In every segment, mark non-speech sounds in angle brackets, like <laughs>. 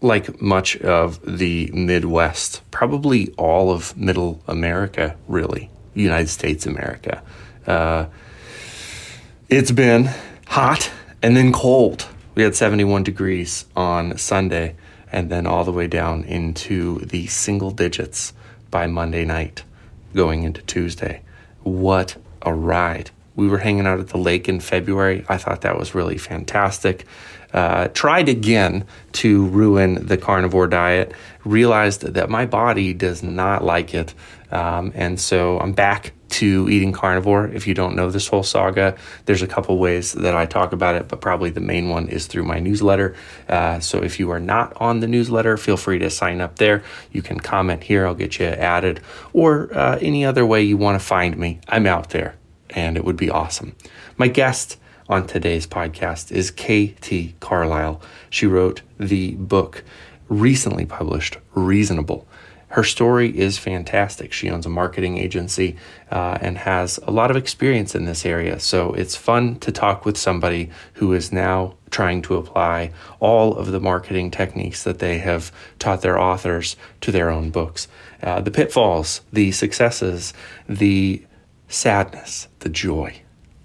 like much of the Midwest, probably all of Middle America, really, United States America. Uh, it's been hot and then cold. We had 71 degrees on Sunday and then all the way down into the single digits by Monday night going into Tuesday. What a ride! We were hanging out at the lake in February. I thought that was really fantastic. Uh, tried again to ruin the carnivore diet, realized that my body does not like it. Um, and so I'm back to eating carnivore. If you don't know this whole saga, there's a couple ways that I talk about it, but probably the main one is through my newsletter. Uh, so if you are not on the newsletter, feel free to sign up there. You can comment here, I'll get you added, or uh, any other way you want to find me. I'm out there, and it would be awesome. My guest on today's podcast is KT Carlisle. She wrote the book recently published, Reasonable her story is fantastic. She owns a marketing agency uh, and has a lot of experience in this area. So it's fun to talk with somebody who is now trying to apply all of the marketing techniques that they have taught their authors to their own books. Uh, the pitfalls, the successes, the sadness, the joy.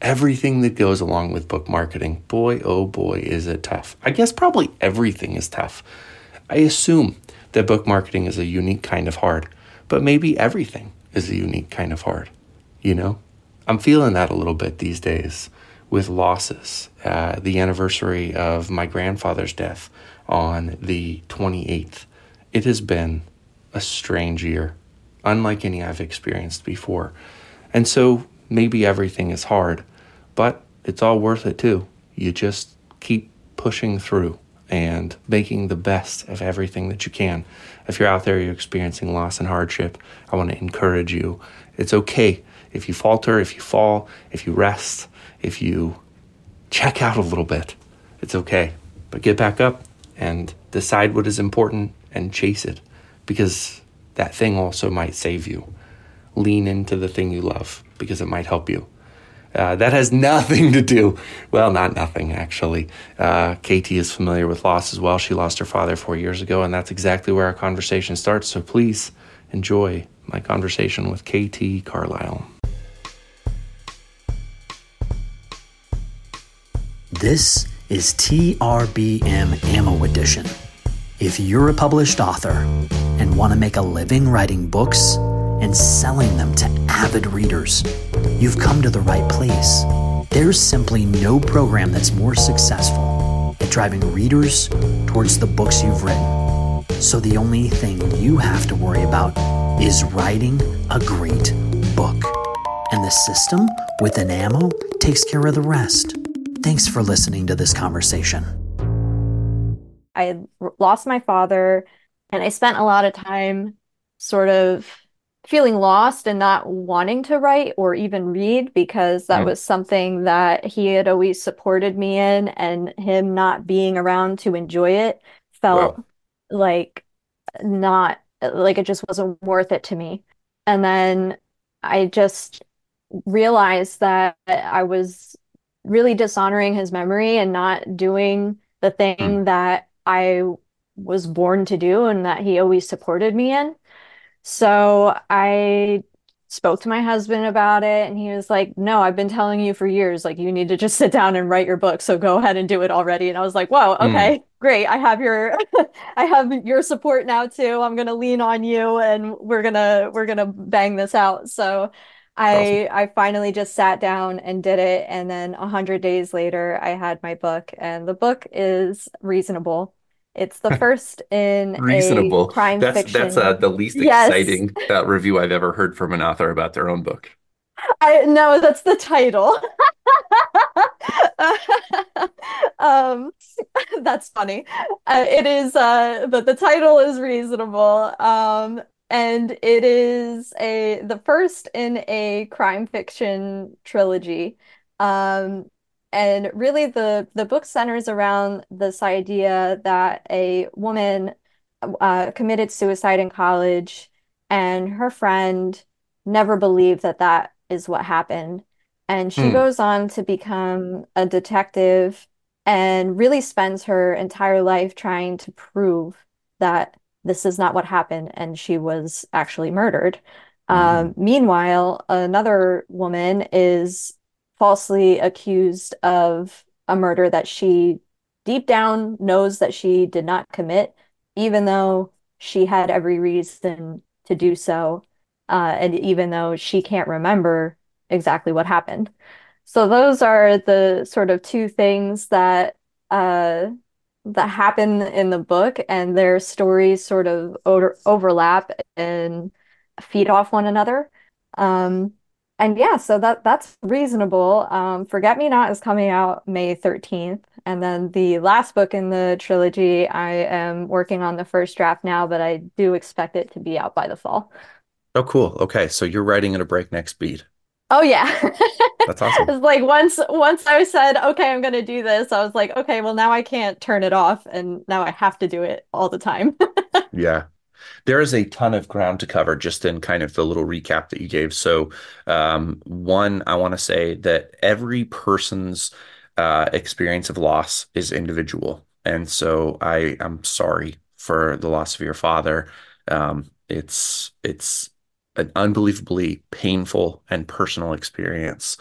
Everything that goes along with book marketing, boy, oh boy, is it tough. I guess probably everything is tough. I assume that book marketing is a unique kind of hard, but maybe everything is a unique kind of hard. You know, I'm feeling that a little bit these days with losses. Uh, the anniversary of my grandfather's death on the 28th. It has been a strange year, unlike any I've experienced before. And so maybe everything is hard, but it's all worth it too. You just keep pushing through and making the best of everything that you can. If you're out there, you're experiencing loss and hardship, I want to encourage you. It's okay if you falter, if you fall, if you rest, if you check out a little bit. It's okay. But get back up and decide what is important and chase it because that thing also might save you. Lean into the thing you love because it might help you. Uh, that has <laughs> nothing to do, well, not nothing actually. Uh, KT is familiar with loss as well. She lost her father four years ago, and that's exactly where our conversation starts. So please enjoy my conversation with KT Carlisle. This is TRBM Ammo Edition. If you're a published author and want to make a living writing books and selling them to avid readers, you've come to the right place. There's simply no program that's more successful at driving readers towards the books you've written. So the only thing you have to worry about is writing a great book. And the system within Ammo takes care of the rest. Thanks for listening to this conversation. I had lost my father, and I spent a lot of time sort of feeling lost and not wanting to write or even read because that mm. was something that he had always supported me in and him not being around to enjoy it felt wow. like not like it just wasn't worth it to me and then i just realized that i was really dishonoring his memory and not doing the thing mm. that i was born to do and that he always supported me in so I spoke to my husband about it and he was like, No, I've been telling you for years, like, you need to just sit down and write your book. So go ahead and do it already. And I was like, Whoa, hmm. okay, mm. great. I have your <laughs> I have your support now too. I'm gonna lean on you and we're gonna we're gonna bang this out. So I awesome. I finally just sat down and did it. And then a hundred days later I had my book and the book is reasonable. It's the first in reasonable crime that's, fiction. That's uh, the least yes. exciting uh, review I've ever heard from an author about their own book. I no, that's the title. <laughs> um, <laughs> that's funny. Uh, it is, uh, but the title is reasonable. Um, and it is a the first in a crime fiction trilogy. Um, and really the the book centers around this idea that a woman uh, committed suicide in college and her friend never believed that that is what happened and she mm. goes on to become a detective and really spends her entire life trying to prove that this is not what happened and she was actually murdered. Um, meanwhile, another woman is falsely accused of a murder that she deep down knows that she did not commit, even though she had every reason to do so, uh, and even though she can't remember exactly what happened. So those are the sort of two things that uh, that happen in the book, and their stories sort of over overlap and feed off one another. Um, and yeah, so that that's reasonable. Um, Forget Me Not is coming out May 13th. And then the last book in the trilogy, I am working on the first draft now, but I do expect it to be out by the fall. Oh, cool. Okay, so you're writing at a breakneck speed. Oh yeah. <laughs> That's awesome. It's like once once I said, okay, I'm gonna do this, I was like, okay, well now I can't turn it off and now I have to do it all the time. <laughs> Yeah. There is a ton of ground to cover just in kind of the little recap that you gave. So, um, one, I want to say that every person's uh, experience of loss is individual. And so I am sorry for the loss of your father. Um, it's it's an unbelievably painful and personal experience.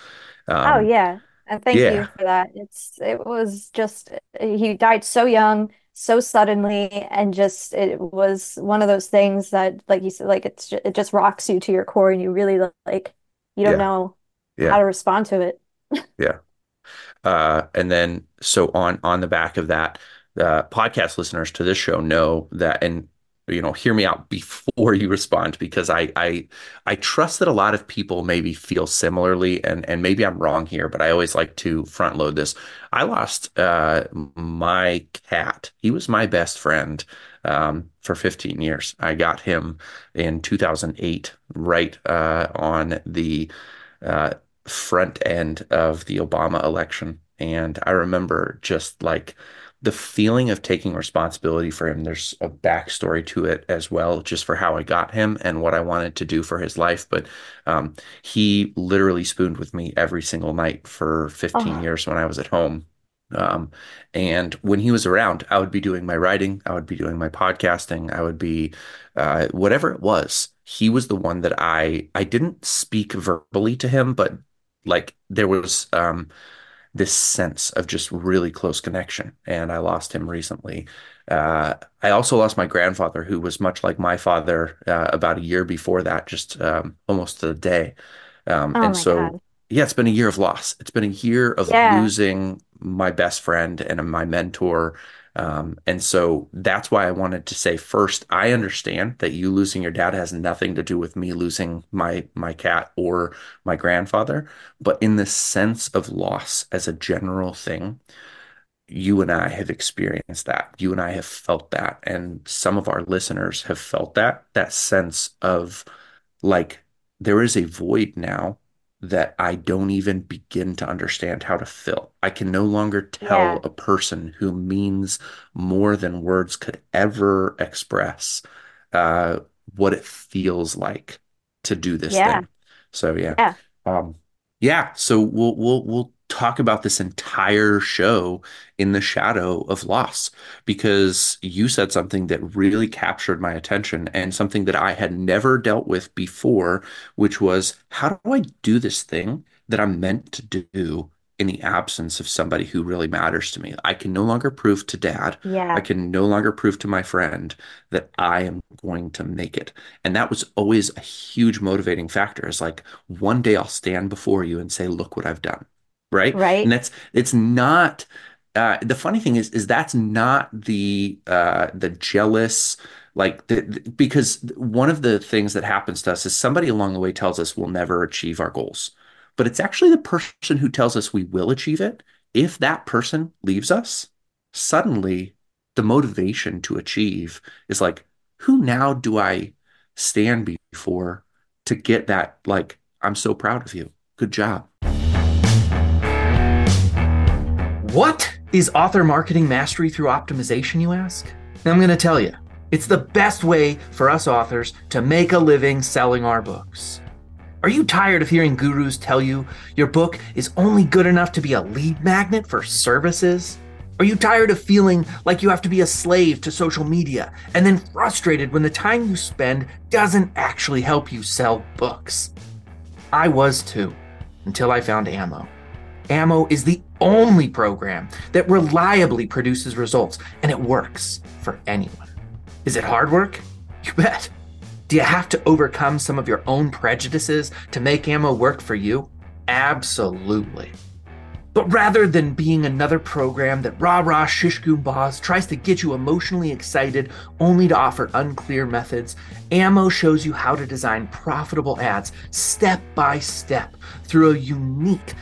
Oh Um, yeah. And thank you for that. It's it was just he died so young, so suddenly, and just it was one of those things that like you said, like it's ju- it just rocks you to your core and you really like you don't yeah, know how to respond to it. <laughs> yeah. Uh, and then, so on on the back of that, uh, podcast listeners to this show know that, and you know, hear me out before you respond because I I I trust that a lot of people maybe feel similarly, and and maybe I'm wrong here, but I always like to front load this. I lost uh, my cat. He was my best friend um, for 15 years. I got him in 2008, right uh, on the uh, front end of the Obama election. And I remember just like the feeling of taking responsibility for him. There's a backstory to it as well, just for how I got him and what I wanted to do for his life. But um, he literally spooned with me every single night for 15 Oh, years when I was at home. Um, and when he was around, I would be doing my writing, I would be doing my podcasting, I would be uh, whatever it was. He was the one that I I didn't speak verbally to him, but like there was um, this sense of just really close connection. And I lost him recently. Uh, I also lost my grandfather, who was much like my father uh, about a year before that, just um, almost to the day. Um, oh and so, God. yeah, it's been a year of loss. It's been a year of Yeah. losing my best friend and my mentor. Um, and so that's why I wanted to say first, I understand that you losing your dad has nothing to do with me losing my my cat or my grandfather, but in the sense of loss as a general thing, you and I have experienced that. You and I have felt that, and some of our listeners have felt that that sense of like there is a void now that I don't even begin to understand how to fill. I can no longer tell Yeah. a person who means more than words could ever express uh, what it feels like to do this Yeah. thing. So yeah. Yeah. Um, yeah, so we'll we'll we'll talk about this entire show in the shadow of loss because you said something that really captured my attention and something that I had never dealt with before, which was how do I do this thing that I'm meant to do in the absence of somebody who really matters to me? I can no longer prove to dad, I can no longer prove to my friend that I am going to make it. And that was always a huge motivating factor. Is like one day I'll stand before you and say, look what I've done. Right. Right. And that's it's not uh, the funny thing is, is that's not the uh, the jealous like the, the- because one of the things that happens to us is somebody along the way tells us we'll never achieve our goals, but it's actually the person who tells us we will achieve it. If that person leaves us, suddenly the motivation to achieve is like, who now do I stand before to get that? Like, I'm so proud of you. Good job. What is author marketing mastery through optimization, you ask? I'm going to tell you. It's the best way for us authors to make a living selling our books. Are you tired of hearing gurus tell you your book is only good enough to be a lead magnet for services? Are you tired of feeling like you have to be a slave to social media and then frustrated when the time you spend doesn't actually help you sell books? I was too, until I found Ammo. Ammo is the only program that reliably produces results, and it works for anyone. Is it hard work? You bet. Do you have to overcome some of your own prejudices to make Ammo work for you? Absolutely. But rather than being another program that rah rah shish boss tries to get you emotionally excited only to offer unclear methods, Ammo shows you how to design profitable ads step by step through a unique,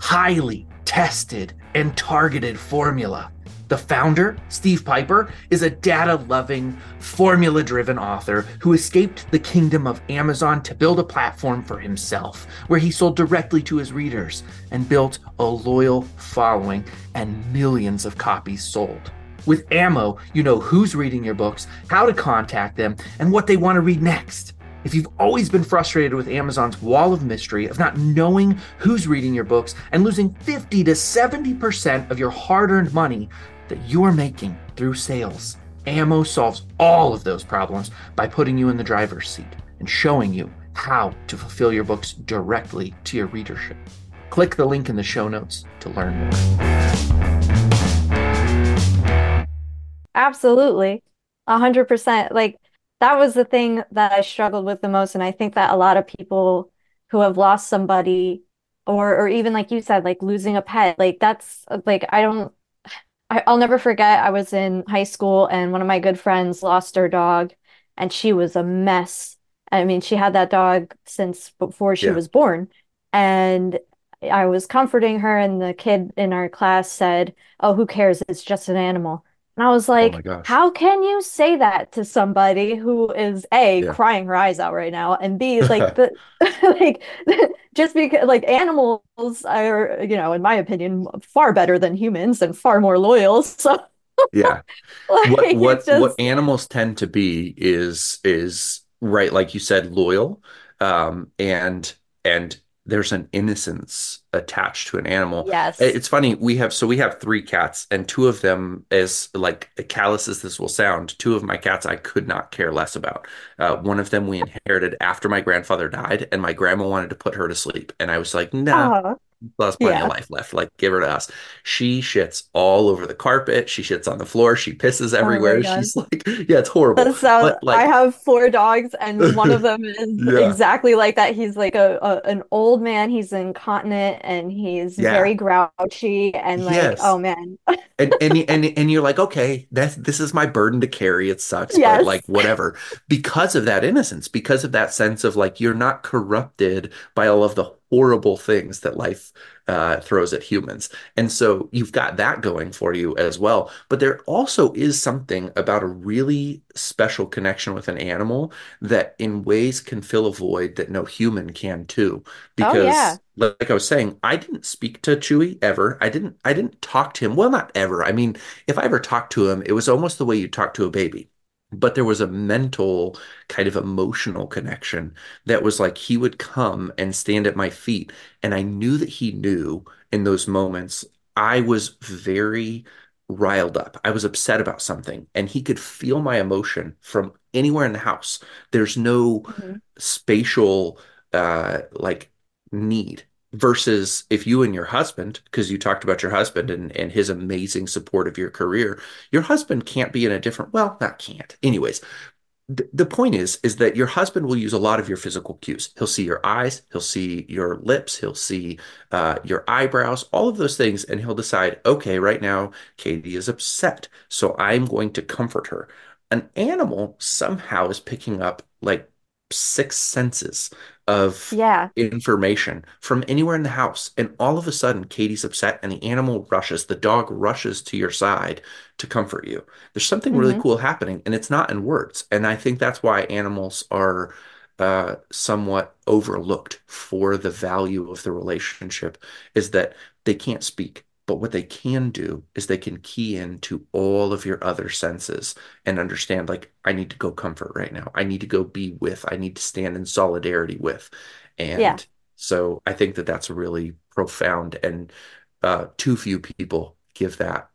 highly tested, and targeted formula. The founder, Steve Piper, is a data loving, formula driven author who escaped the kingdom of Amazon to build a platform for himself where he sold directly to his readers and built a loyal following and millions of copies sold. With Ammo, you know who's reading your books, how to contact them, and what they want to read next. If you've always been frustrated with Amazon's wall of mystery of not knowing who's reading your books and losing 50 to 70% of your hard earned money, that you're making through sales. Ammo solves all of those problems by putting you in the driver's seat and showing you how to fulfill your books directly to your readership. Click the link in the show notes to learn more. Absolutely. A hundred percent. Like that was the thing that I struggled with the most. And I think that a lot of people who have lost somebody or or even like you said, like losing a pet, like that's like I don't I, I'll never forget. I was in high school and one of my good friends lost her dog and she was a mess. I mean, she had that dog since before she Yeah. was born. And I was comforting her, and the kid in our class said, Oh, who cares? It's just an animal. And I was Oh like, gosh. How can you say that to somebody who is A, Yeah. crying her eyes out right now, and B, <laughs> like the <laughs> like <laughs> just because like animals are, you know, in my opinion, far better than humans and far more loyal. So Yeah. like what what just what animals tend to be is is right like you said loyal um and and there's an innocence attached to an animal. Yes. it's funny we have so we have three cats and two of them as like callous as this will sound two of my cats I could not care less about. Uh, one of them we inherited after my grandfather died and my grandma wanted to put her to sleep and I was like nah Oh, there's plenty yeah. of life left. Like, give her to us. She shits all over the carpet. She shits on the floor. She pisses Oh everywhere. <laughs> God. She's like, yeah, it's horrible. That sounds, But like, I have four dogs, and one of <laughs> them is Yeah. exactly like that. He's like a, a an old man. He's incontinent, and he's Yeah. very grouchy, and like, Yes. oh man, and <laughs> and and and you're like, okay, that's this is my burden to carry. It sucks, Yes. but like whatever. Because of that innocence, because of that sense of like you're not corrupted by all of the horrible things that life uh, throws at humans. And so you've got that going for you as well. But there also is something about a really special connection with an animal that in ways can fill a void that no human can too. Because Oh, yeah. like I was saying, I didn't speak to Chewy ever. I didn't I didn't talk to him. Well, not ever. I mean, if I ever talked to him, it was almost the way you talk to a baby. But there was a mental kind of emotional connection that was like he would come and stand at my feet. And I knew that he knew in those moments I was very riled up. I was upset about something, and he could feel my emotion from anywhere in the house. There's no Mhm. spatial uh like need versus if you and your husband because you talked about your husband and and his amazing support of your career your husband can't be in a different well not can't anyways. Th- the point is is that your husband will use a lot of your physical cues. He'll see your eyes he'll see your lips he'll see uh, your eyebrows all of those things and he'll decide okay right now KT is upset so i'm going to comfort her. An animal somehow is picking up like six senses of yeah, information from anywhere in the house. And all of a sudden, KT's upset and the animal rushes, the dog rushes to your side to comfort you. There's something really Mhm. cool happening, and it's not in words. And I think that's why animals are uh, somewhat overlooked for the value of the relationship, is that they can't speak. But what they can do is they can key into all of your other senses and understand, like, I need to go comfort right now. I need to go be with, I need to stand in solidarity with. And Yeah. so I think that that's really profound and uh, too few people give that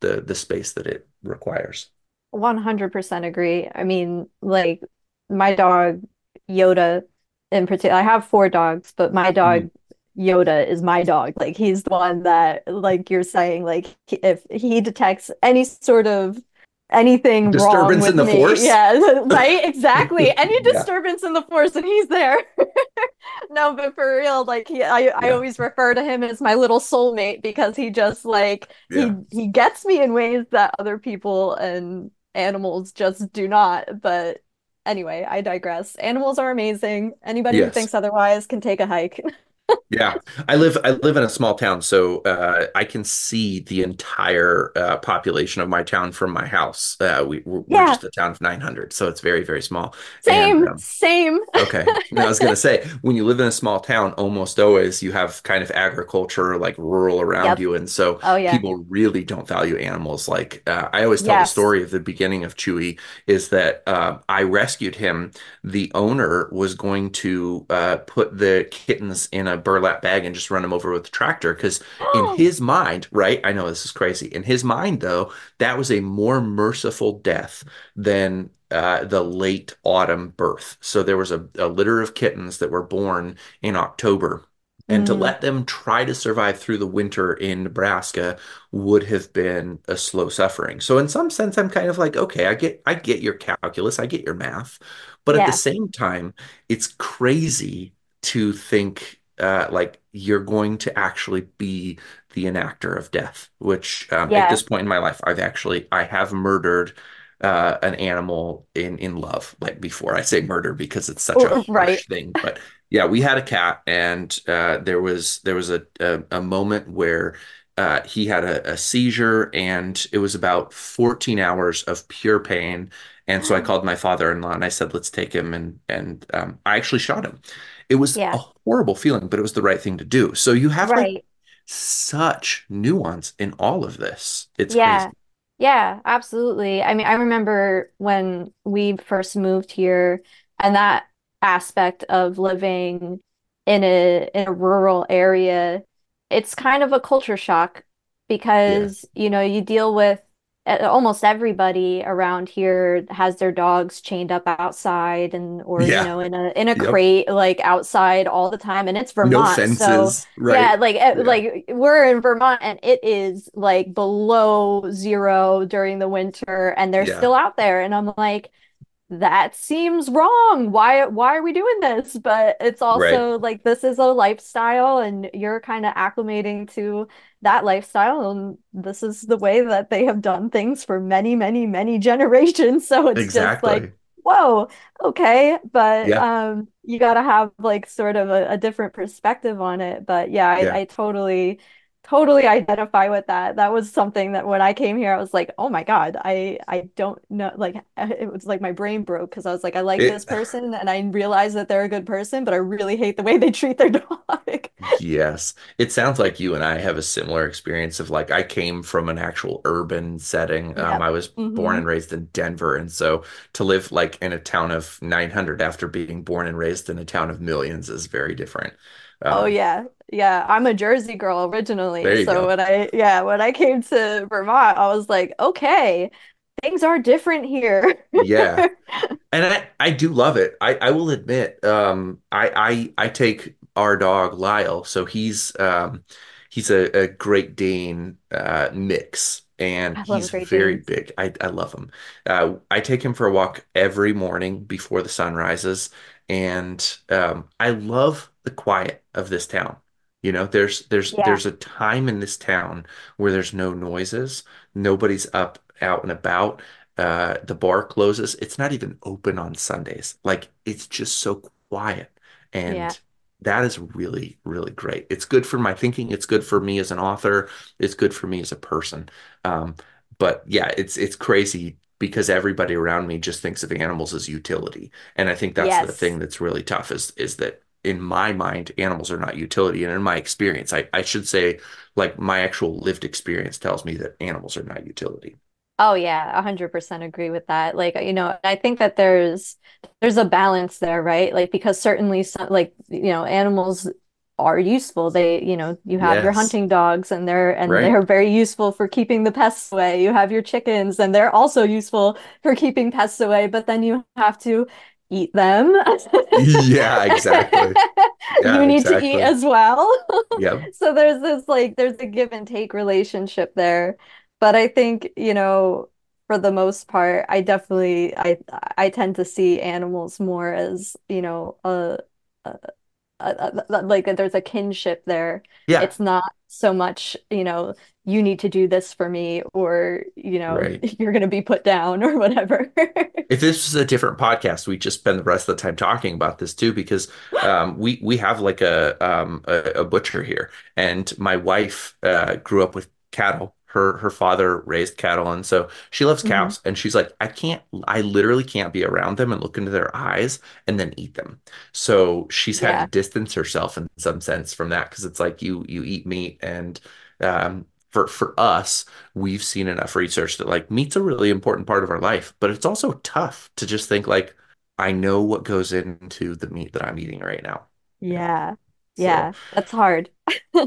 the the space that it requires. 100% agree. I mean, like my dog Yoda in particular, I have four dogs, but my dog Yoda is my dog. Like he's the one that, like you're saying, like if he detects any sort of anything wrong Disturbance with in the me, force? yeah, <laughs> right, exactly. <laughs> Any Yeah. disturbance in the force, and he's there. <laughs> No, but for real, like he, I, I always refer to him as my little soulmate because he just like Yeah. he he gets me in ways that other people and animals just do not. But anyway, I digress. Animals are amazing. Anybody who thinks otherwise can take a hike. Yeah, I live I live in a small town, so uh, I can see the entire uh, population of my town from my house. Uh, we we're, we're Yeah. just a town of 900, so it's very very small. Same, And, um, same. Okay. Now, I was going to say, when you live in a small town, almost always you have kind of agriculture, like rural around Yep. you. And so Oh yeah. people really don't value animals. Like, uh, I always tell the story of the beginning of Chewy is that uh, I rescued him. The owner was going to uh, put the kittens in a burlap bag and just run them over with the tractor because in his mind, right? I know this is crazy. In his mind, though, that was a more merciful death than uh, the late autumn birth. So there was a, a litter of kittens that were born in October. And to Mm. let them try to survive through the winter in Nebraska would have been a slow suffering. So in some sense, I'm kind of like, okay, I get I get your calculus, I get your math. But at the same time, it's crazy to think uh, like you're going to actually be the enactor of death, which um, at this point in my life, I've actually I have murdered uh, an animal in in love. Like before, I say murder because it's such a Oh, harsh right. thing. But yeah, we had a cat, and uh, there was there was a a, a moment where uh, he had a, a seizure, and it was about 14 hours of pure pain. And so I <gasps> called my father-in-law and I said, "Let's take him." And and um, I actually shot him. It was Yeah. a horrible feeling, but it was the right thing to do. So you have like such nuance in all of this. It's Yeah. crazy. Yeah, absolutely. I mean, I remember when we first moved here and that aspect of living in a in a rural area, it's kind of a culture shock because, you know, you deal with almost everybody around here has their dogs chained up outside and or you know in a in a Yep. crate like outside all the time and it's No Vermont, so fences, right? yeah, like eh, Yeah. like we're in Vermont and it is like below zero during the winter and they're Yeah. still out there and I'm like that seems wrong. Why why are we doing this? But it's also like this is a lifestyle and you're kind of acclimating to that lifestyle and this is the way that they have done things for many, many, many <laughs> generations. So it's just like whoa, okay, but Yeah. um, you got to have like sort of a, a different perspective on it. But yeah, Yeah. I, I totally, totally identify with that. That was something that when I came here, I was like, oh my God, I I don't know, like <laughs> it was like my brain broke because I was like, I like It- this person and I realize that they're a good person, but I really hate the way they <laughs> treat their dog. Yes. It sounds like you and I have a similar experience of like I came from an actual urban setting. Um, I was born Mhm. and raised in Denver, and so to live like in a town of 900 after being born and raised in a town of millions is very different. Oh Um, yeah. Yeah, I'm a Jersey girl originally. So go. when I yeah, when I came to Vermont, I was like, okay, things are different here. Yeah. <laughs> And I, I do love it. I, I will admit, um, I, I I take our dog Lyle, so he's um he's a, a Great Dane uh mix and he's very Danes. big. I, I love him. Uh I take him for a walk every morning before the sun rises and um I love the quiet of this town. You know, there's there's Yeah. there's a time in this town where there's no noises, nobody's up out and about uh the bar closes. It's not even open on Sundays. Like it's just so quiet. And that is really really great. It's good for my thinking. It's good for me as an author. It's good for me as a person. Um but yeah it's it's crazy because everybody around me just thinks of animals as utility. And I think that's the thing that's really tough is is that in my mind animals are not utility. And in my experience I I should say like my actual lived experience tells me that animals are not utility. Oh yeah, 100% agree with that. Like, you know, I think that there's there's a balance there, right? Like because certainly some like, you know, animals are useful. They, you know, you have your hunting dogs and they're and Right. they're very useful for keeping the pests away. You have your chickens and they're also useful for keeping pests away, but then you have to eat them. Yeah, exactly. <laughs> Yeah, You need to eat as well. Yep. <laughs> So there's this like there's a give and take relationship there. But I think, you know, for the most part, I definitely I I tend to see animals more as, you know, a, a, a, a like there's a kinship there. Yeah. It's not so much, you know, you need to do this for me or, you know, Right. <laughs> you're gonna be put down or whatever. If this was a different podcast, we'd just spend the rest of the time talking about this too, because um, we we have like a um, a, a butcher here, and my wife uh, grew up with cattle. Her her father raised cattle, and so she loves Mhm. cows. And she's like, I can't, I literally can't be around them and look into their eyes and then eat them. So she's had Yeah. to distance herself in some sense from that because it's like you you eat meat, and um, for for us we've seen enough research that like meat's a really important part of our life, but it's also tough to just think like I know what goes into the meat that I'm eating right now. Yeah. So Yeah. That's hard.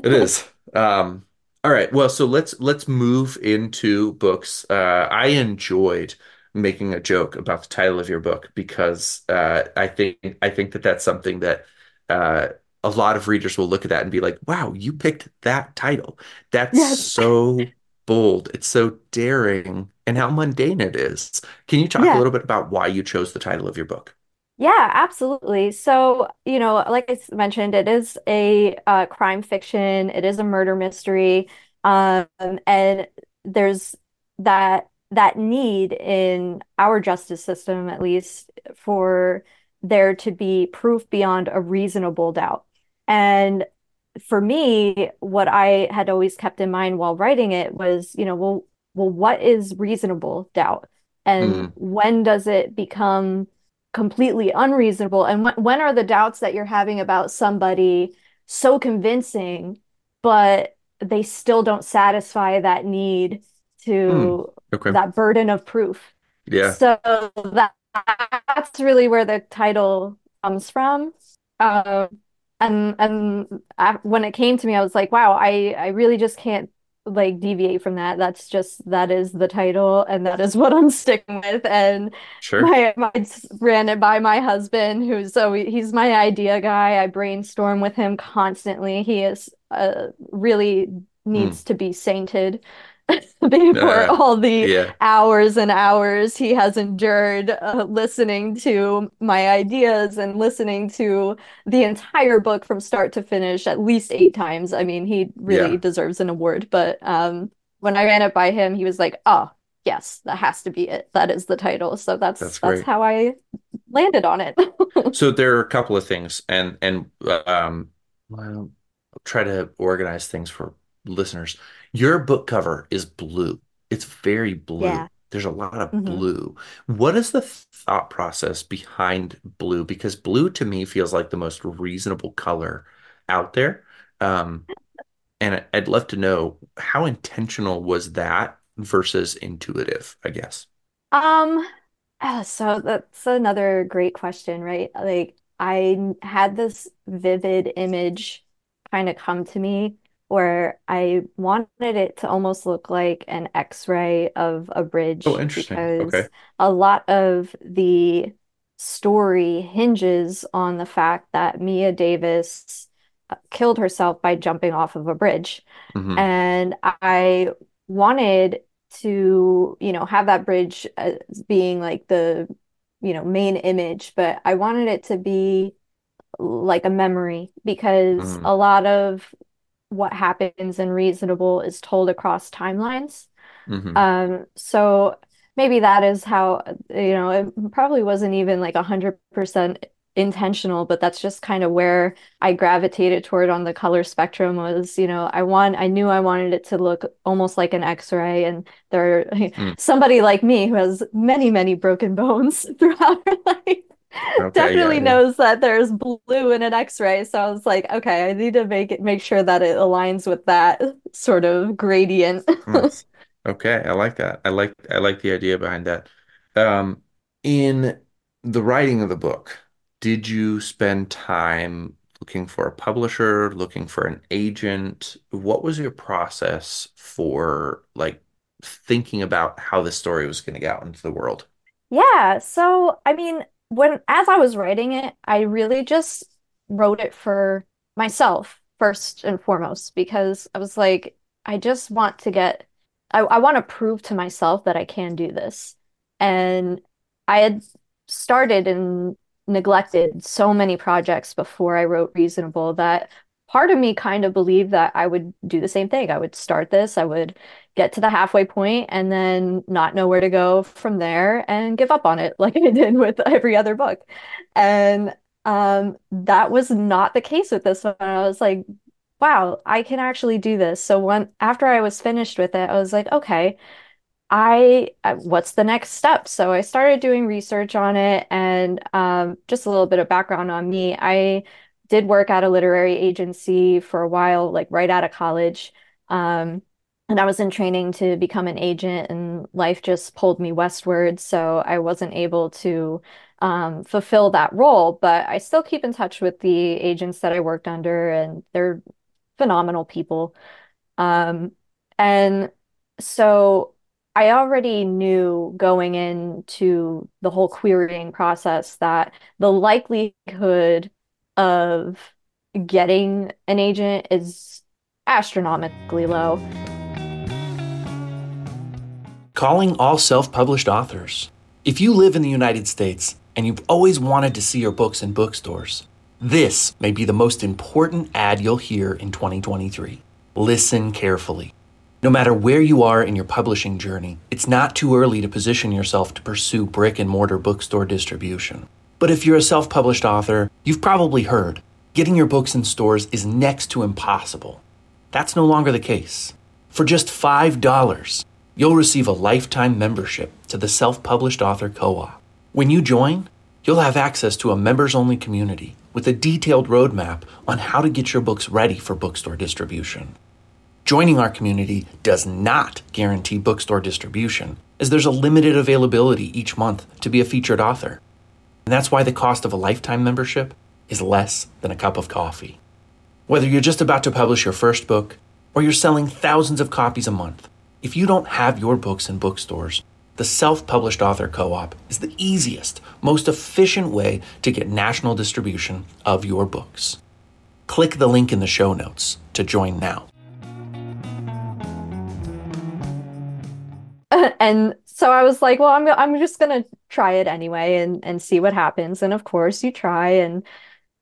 it is. <laughs> Um, all right. Well, so let's let's move into books. Uh, I enjoyed making a joke about the title of your book because uh, I think I think that that's something that uh, a lot of readers will look at that and be like, "Wow, you picked that title. That's Yes. so bold. It's so daring, and how mundane it is." Can you talk a little bit about why you chose the title of your book? Yeah, absolutely. So, you know, like I s- mentioned, it is a uh, crime fiction. It is a murder mystery. Um, and there's that that need in our justice system, at least, for there to be proof beyond a reasonable doubt. And for me, what I had always kept in mind while writing it was, you know, well, well, what is reasonable doubt? And Mm, when does it become completely unreasonable? And when, when are the doubts that you're having about somebody so convincing, but they still don't satisfy that need mm, to okay. that burden of proof? Yeah. So that that's really where the title comes from. Um, and and I, when it came to me, I was like, wow, I I really just can't like deviate from that. That's just that is the title, and that is <laughs> what I'm sticking with. And Sure. my, my ran it by my husband, who's so he's my idea guy. I brainstorm with him constantly. He is uh really Mm. needs to be sainted <laughs> before Uh, all the yeah. hours and hours he has endured uh, listening to my ideas and listening to the entire book from start to finish at least eight times. I mean, he really Yeah. deserves an award. But um, when I ran it by him, he was like, "Oh, yes, that has to be it. That is the title." So that's That's that's how I landed on it. <laughs> So there are a couple of things, and and um, I'll try to organize things for listeners. Your book cover is blue. It's very blue. Yeah. There's a lot of Mhm. blue. What is the thought process behind blue? Because blue to me feels like the most reasonable color out there. Um, and I'd love to know how intentional was that versus intuitive, I guess. Um, ah, so that's another great question, right? Like I had this vivid image kind of come to me where I wanted it to almost look like an X-ray of a Oh, bridge interesting. Okay. because a lot of the story hinges on the fact that Mia Davis uh, killed herself by jumping off of a bridge. hmm And I wanted to, you know, have that bridge as being like the, you know, main image, but I wanted it to be like a memory because Mm. a lot of what happens in Reasonable is told across timelines. hmm Um, so maybe that is how, you know, it probably wasn't even like a 100% intentional, but that's just kind of where I gravitated toward on the color spectrum was, you know, I want, I knew I wanted it to look almost like an X-ray. And there, <laughs> Mm. somebody like me who has many, many broken bones <laughs> throughout Okay, definitely yeah, yeah. knows that there's blue in an X-ray. So I was like, okay, I need to make it, make sure that it aligns with that sort of gradient. Hmm. <laughs> Okay, I like that. I like I like the idea behind that. Um, in the writing of the book, did you spend time looking for a publisher, looking for an agent. What was your process for like thinking about how this story was going to get out into the world? Yeah, so I mean, when as I was writing it, I really just wrote it for myself first and foremost because I was like, I just want to get, I, I want to prove to myself that I can do this. And I had started and neglected so many projects before I wrote Reasonable that part of me kind of believed that I would do the same thing. I would start this, I would get to the halfway point and then not know where to go from there and give up on it <laughs> like I did with every other book. And um, that was not the case with this one. I was like, wow, I can actually do this. So when after I was finished with it, I was like, okay, I uh, what's the next step? So I started doing research on it and um, just a little bit of background on me. I did work at a literary agency for a while, like right out of college. Um, and I was in training to become an agent, and life just pulled me westward. So I wasn't able to um, fulfill that role, but I still keep in touch with the agents that I worked under, and they're phenomenal people. Um, and so I already knew going into the whole querying process that the likelihood of getting an agent is astronomically low. Calling all self published authors. If you live in the United States and you've always wanted to see your books in bookstores, this may be the most important ad you'll hear in 2023. Listen carefully. No matter where you are in your publishing journey, it's not too early to position yourself to pursue brick and mortar bookstore distribution. But if you're a self published author, you've probably heard getting your books in stores is next to impossible. That's no longer the case. For just $5, you'll receive a lifetime membership to the Self Published Author Co op. When you join, you'll have access to a members only community with a detailed roadmap on how to get your books ready for bookstore distribution. Joining our community does not guarantee bookstore distribution, as there's a limited availability each month to be a featured author. And that's why the cost of a lifetime membership is less than a cup of coffee. Whether you're just about to publish your first book or you're selling thousands of copies a month, if you don't have your books in bookstores, the Self Published Author Co op is the easiest, most efficient way to get national distribution of your books. Click the link in the show notes to join now. <laughs> and so I was like, well, I'm I'm just gonna try it anyway and and see what happens. And of course, you try and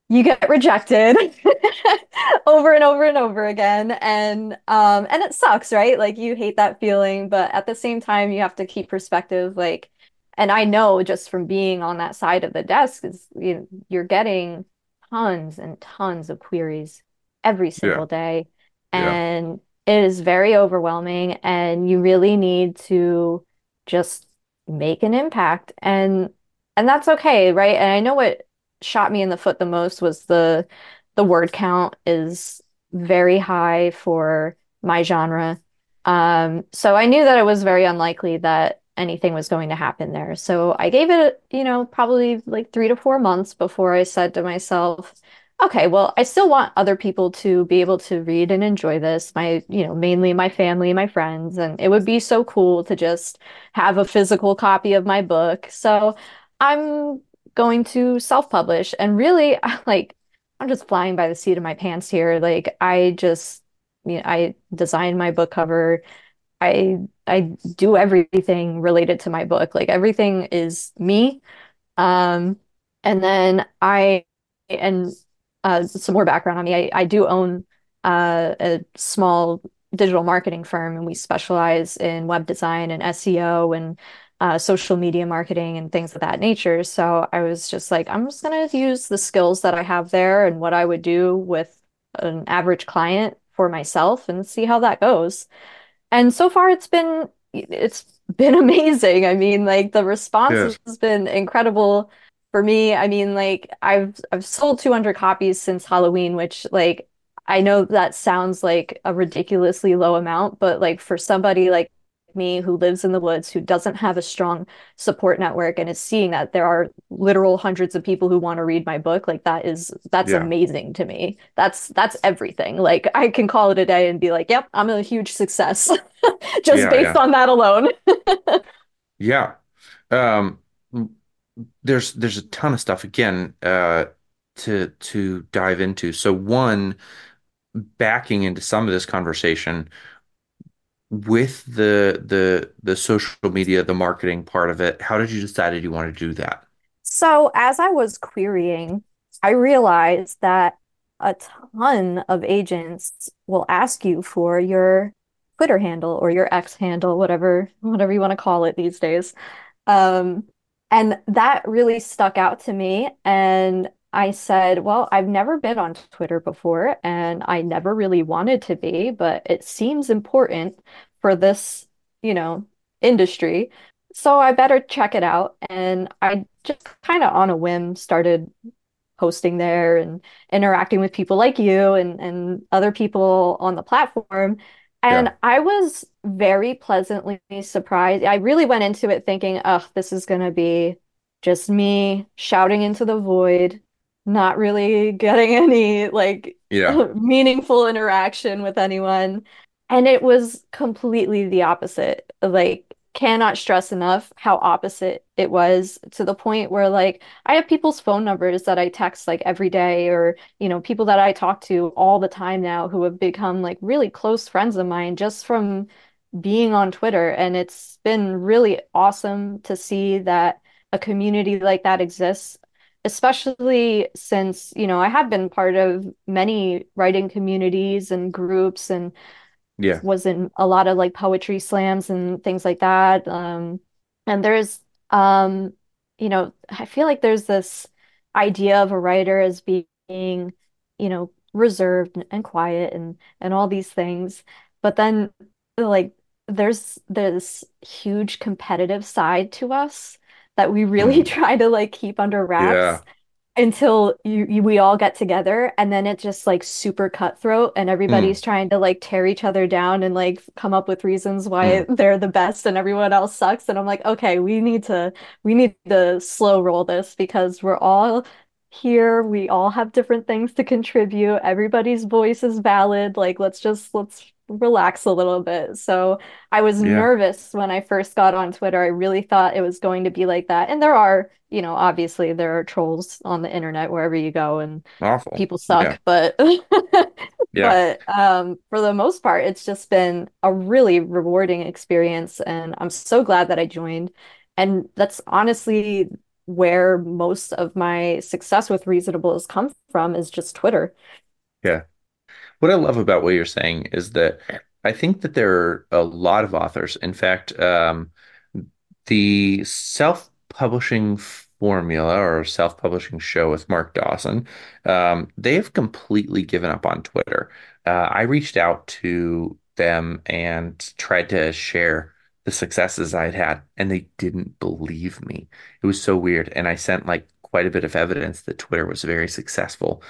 you get rejected <laughs> over and over and over again. And um and it sucks, right? Like you hate that feeling, but at the same time, you have to keep perspective. Like, and I know just from being on that side of the desk is you know, you're getting tons and tons of queries every single yeah. day. And yeah it is very overwhelming and you really need to just make an impact and and that's okay right? And i know what shot me in the foot the most was the the word count is very high for my genre. Um so i knew that it was very unlikely that anything was going to happen there. So i gave it you know probably like 3 to 4 months before i said to myself okay, well, I still want other people to be able to read and enjoy this. My, you know, mainly my family, my friends, and it would be so cool to just have a physical copy of my book. So I'm going to self-publish and really <laughs> like I'm just flying by the seat of my pants here. Like I just you know, I design my book cover. I I do everything related to my book. Like everything is me. Um and then I and uh, some more background on me. I, I do own uh, a small digital marketing firm, and we specialize in web design and SEO and uh, social media marketing and things of that nature. So I was just like, I'm just going to use the skills that I have there and what I would do with an average client for myself and see how that goes. And so far, it's been it's been <laughs> amazing. I mean, like the response yes. has been incredible for me, I mean, like I've I've sold 200 copies since Halloween, which like I know that sounds like a ridiculously low amount, but like for somebody like me who lives in the woods, who doesn't have a strong support network and is seeing that there are literal hundreds of people who want to read my book, like that is that's Yeah. amazing to me. That's that's everything. Like I can call it a day and be like, yep, I'm a huge success <laughs> just Yeah, based yeah. on that alone. <laughs> Yeah. Um, there's there's a ton of stuff again uh to to dive into. So one, backing into some of this conversation with the the the social media, the marketing part of it, how did you decide you want to do that? So as I was querying, I realized that a ton of agents will ask you for your Twitter handle or your X handle, whatever whatever you want to call it these days. Um, and that really stuck out to me. And I said, well, I've never been on Twitter before, and I never really wanted to be, but it seems important for this, you know, industry. So I better check it out. And I just kind of on a whim started posting there and interacting with people like you and, and other people on the platform. And Yeah. I was very pleasantly surprised. I really went into it thinking, oh, this is going to be just me shouting into the void, not really <laughs> getting any like Yeah. <laughs> meaningful interaction with anyone. And it was completely the opposite. Like, cannot stress enough how opposite it was to the point where, like, I have people's phone numbers that I text like every day, or, you know, people that I talk to all the time now who have become like really close friends of mine just from being on Twitter. And it's been really awesome to see that a community like that exists especially since, you know, I have been part of many writing communities and groups and Yeah. was in a lot of like poetry slams and things like that. Um, and there's, um, you know, I feel like there's this idea of a writer as being, you know, reserved and quiet and and all these things. But then like there's this huge competitive side to us that we really Mm. <laughs> try to like keep under wraps Yeah. Until you, you we all get together and then it's just like super cutthroat and hmm. everybody's trying to like tear each other down and like come up with reasons why hmm. they're the best and everyone else sucks and I'm like okay we need to we need to slow roll this because we're all here we all have different things to contribute everybody's voice is valid like let's just let's relax a little bit so I was Yeah. nervous when I first got on Twitter. I really thought it was going to be like that. And there are, you know, obviously there are trolls on the internet wherever you go and Awful. people suck, Yeah. but <laughs> Yeah. but um for the most part it's just been a really rewarding experience and I'm so glad that I joined. And that's honestly where most of my success with Reasonable has come from is just Twitter. Yeah. What I love about what you're saying is that I think that there are a lot of authors. In fact, um, the self-publishing formula or self-publishing show with Mark Dawson, um, they have completely given up on Twitter. Uh, I reached out to them and tried to share the successes I'd had, and they didn't believe me. It was so weird. And I sent like quite a bit of evidence that Twitter was very successful.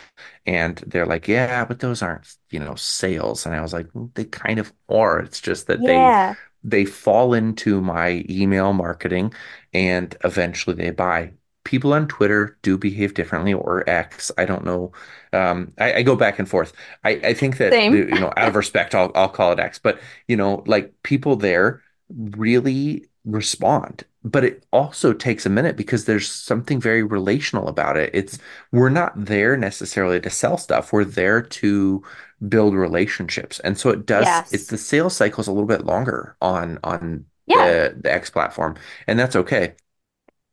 And they're like, yeah, but those aren't, you know, sales. And I was like, "Well, they kind of are. It's just that they Yeah. they fall into my email marketing and eventually they buy. People on Twitter do behave differently or X. I don't know. Um, I, I go back and forth. I, I think that you know, out of respect, I'll I'll call it X. But you know, like people there really respond. But it also takes a minute because there's something very relational about it. It's we're not there necessarily to sell stuff. We're there to build relationships. And so it does, Yes. it's the sales cycle is a little bit longer on on Yeah, the the X platform, and that's okay.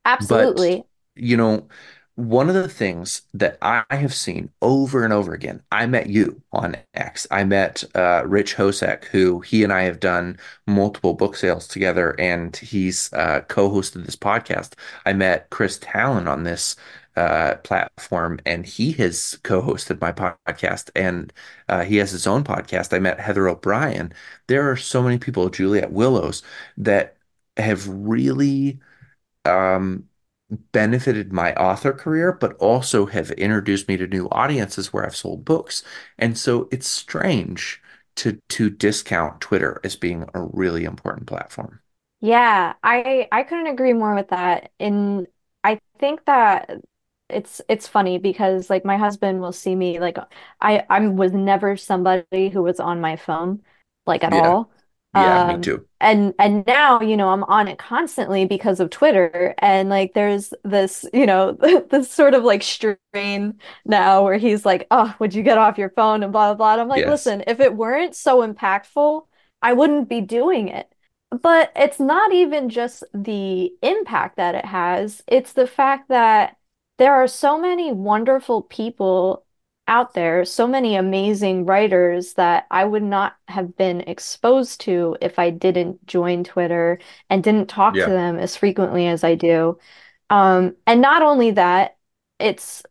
absolutely. You know, one of the things that I have seen over and over again, I met you on X. I met uh, Rich Hosek, who he and I have done multiple book sales together, and he's uh, co-hosted this podcast. I met Chris Talon on this uh, platform, and he has co-hosted my podcast, and uh, he has his own podcast. I met Heather O'Brien. There are so many people, Juliet Willows, that have really um, benefited my author career, but also have introduced me to new audiences where I've sold books. And so it's strange to to discount Twitter as being a really important platform. Yeah, I I couldn't agree more with that. And I think that it's it's funny because like my husband will see me like I I was never somebody who was on my phone like at Yeah. all. Yeah, me Um too. and and now, you know, I'm on it constantly because of Twitter and like there's this, you know, <laughs> this sort of like strain now where he's like, "Oh, would you get off your phone?" and blah blah blah. And I'm like, Yes. "Listen, if it weren't so impactful, I wouldn't be doing it." But it's not even just the impact that it has, it's the fact that there are so many wonderful people out there, so many amazing writers that I would not have been exposed to if I didn't join Twitter and didn't talk to them as frequently as I do. Um, and not only that, it's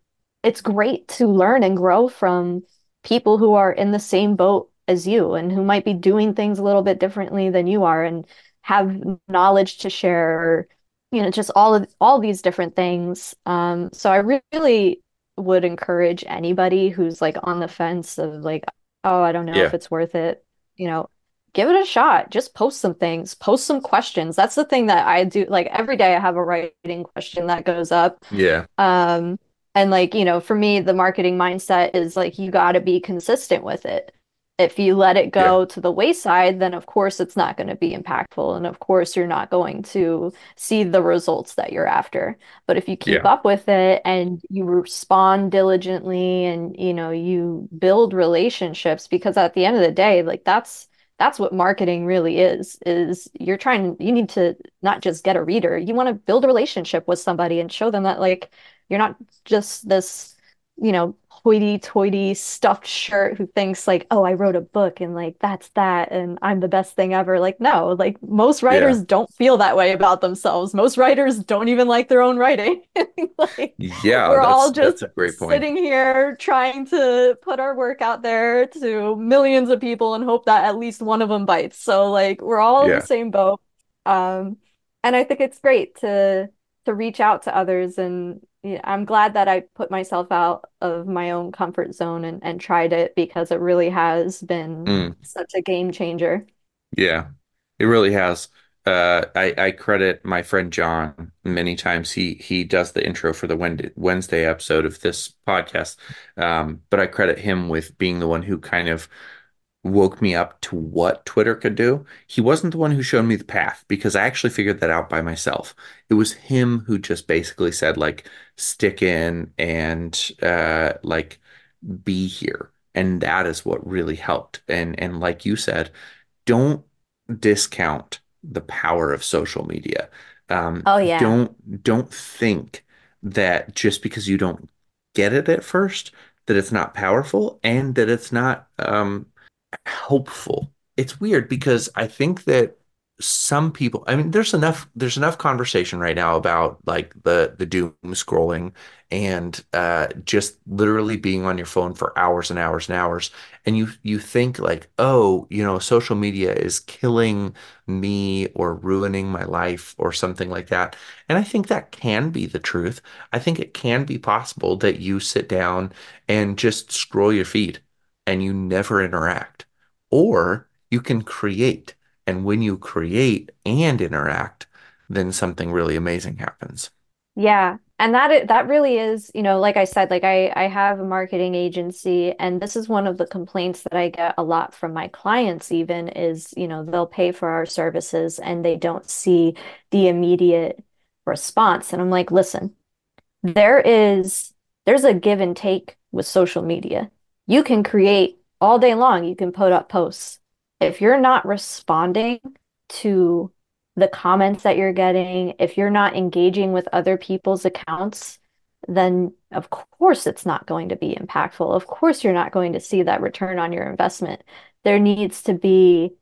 it's great to learn and grow from people who are in the same boat as you and who might be doing things a little bit differently than you are and have knowledge to share or you know just all of all these different things. Um, so I really would encourage anybody who's like on the fence of like, oh, I don't know if it's worth it, you know, give it a shot. Just post some things, post some questions. That's the thing that I do. Like every day I have a writing question that goes up. Yeah. Um, and like, you know, for me, the marketing mindset is like you got to be consistent with it. If you let it Yeah. go to the wayside, then of course it's not going to be impactful. And of course you're not going to see the results that you're after. But if you keep Yeah. up with it and you respond diligently and, you know, you build relationships, because at the end of the day, like that's that's what marketing really is, is you're trying, you need to not just get a reader, you want to build a relationship with somebody and show them that like you're not just this, you know, hoity-toity stuffed shirt who thinks like, oh, I wrote a book and like that's that and I'm the best thing ever. Like, no, like most Yeah. writers don't feel that way about themselves. Most writers don't even like their own writing. <laughs> Like Yeah, we're all just a great point. sitting here trying to put our work out there to millions of people and hope that at least one of them bites. So like we're all in the same boat. Um, and I think it's great to to reach out to others and yeah, I'm glad that I put myself out of my own comfort zone and, and tried it because it really has been Mm. such a game changer. Yeah, it really has. Uh, I, I credit my friend John many times. He he does the intro for the Wed- Wednesday episode of this podcast. Um, but I credit him with being the one who kind of woke me up to what Twitter could do. He wasn't the one who showed me the path because I actually figured that out by myself. It was him who just basically said like stick in and uh like be here. And that is what really helped. And and like you said, don't discount the power of social media. Um, Oh yeah. don't don't think that just because you don't get it at first, that it's not powerful and that it's not um, helpful. It's weird because I think that some people, I mean, there's enough there's enough conversation right now about like the the doom scrolling and uh, just literally being on your phone for hours and hours and hours, and you you think like, oh, you know, social media is killing me or ruining my life or something like that. And I think that can be the truth. I think it can be possible that you sit down and just scroll your feed and you never interact. Or you can create. And when you create and interact, then something really amazing happens. Yeah. And that that really is, you know, like I said, like I I have a marketing agency and this is one of the complaints that I get a lot from my clients even is, you know, they'll pay for our services and they don't see the immediate response. And I'm like, listen, there is there's a give and take with social media. You can create all day long, you can put up posts. If you're not responding to the comments that you're getting, if you're not engaging with other people's accounts, then of course it's not going to be impactful. Of course you're not going to see that return on your investment. There needs to be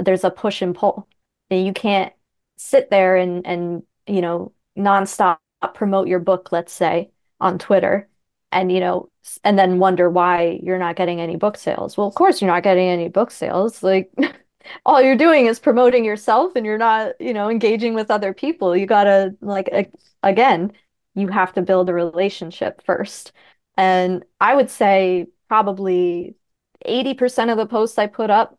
there's a push and pull. And you can't sit there and and you know nonstop promote your book, let's say, on Twitter and you know and then wonder why you're not getting any book sales. Well, of course you're not getting any book sales. Like <laughs> all you're doing is promoting yourself and you're not, you know, engaging with other people. You gotta like a- again, you have to build a relationship first. And I would say probably 80% of the posts I put up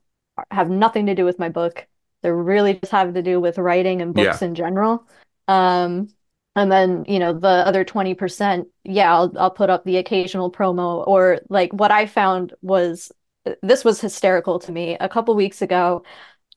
have nothing to do with my book. They're really just have to do with writing and books Yeah. in general. Um, and then, you know, the other 20%, yeah, I'll I'll put up the occasional promo or like what I found was this was hysterical to me. A couple weeks ago,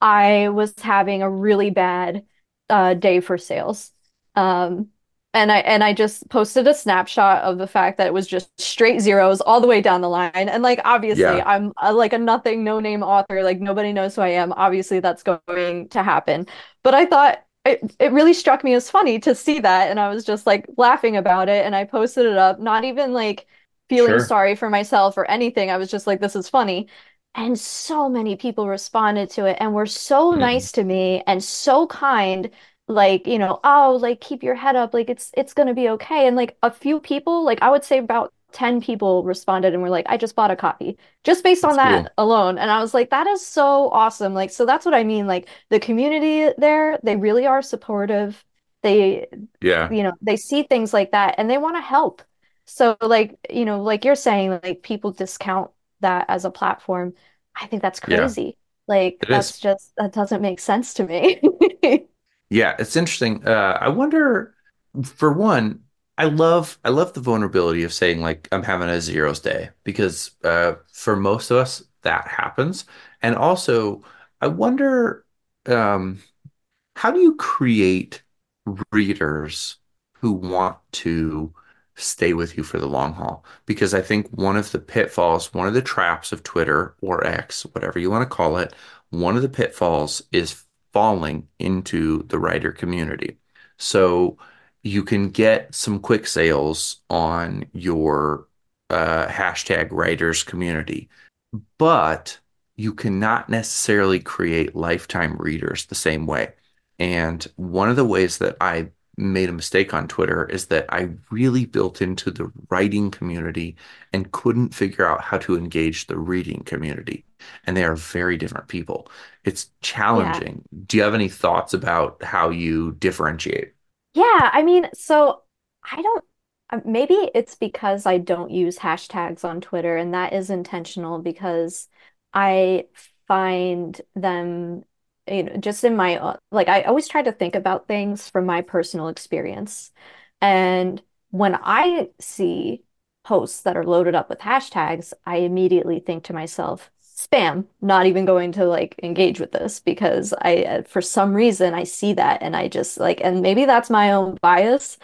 I was having a really bad uh, day for sales. Um, and I and I just posted a snapshot of the fact that it was just straight zeros all the way down the line. And like obviously Yeah. I'm uh like a nothing, no name author, like nobody knows who I am. Obviously that's going to happen. But I thought it it really struck me as funny to see that and I was just like laughing about it and I posted it up, not even like feeling Sure. sorry for myself or anything. I was just like this is funny. And so many people responded to it and were so Mhm. nice to me and so kind, like, you know, oh, like keep your head up, like it's it's gonna be okay. And like a few people, like I would say about 10 people responded and were like, I just bought a copy just based on That's that cool. alone. And I was like, that is so awesome. Like, so that's what I mean. Like the community there, they really are supportive. They Yeah. you know, they see things like that and they want to help. So like, you know, like you're saying, like people discount that as a platform. I think that's Yeah. crazy. Like It that's is. just that doesn't make sense to me. <laughs> Yeah, it's interesting. Uh, I wonder, for one, I love I love the vulnerability of saying like I'm having a zeros day because uh, for most of us that happens. And also, I wonder um, how do you create readers who want to stay with you for the long haul? Because I think one of the pitfalls, one of the traps of Twitter or X, whatever you want to call it, one of the pitfalls is falling into the writer community. So you can get some quick sales on your uh, hashtag writers community, but you cannot necessarily create lifetime readers the same way. And one of the ways that I made a mistake on Twitter is that I really built into the writing community and couldn't figure out how to engage the reading community. And they are very different people. It's Yeah. challenging. Do you have any thoughts about how you differentiate? Yeah, I mean, so I don't, uh, maybe it's because I don't use hashtags on Twitter, and that is intentional because I find them, you know, just in my, uh, like, I always try to think about things from my personal experience. And when I see posts that are loaded up with hashtags, I immediately think to myself, spam, not even going to like engage with this because I, uh, for some reason, I see that and I just like, and maybe that's my own bias,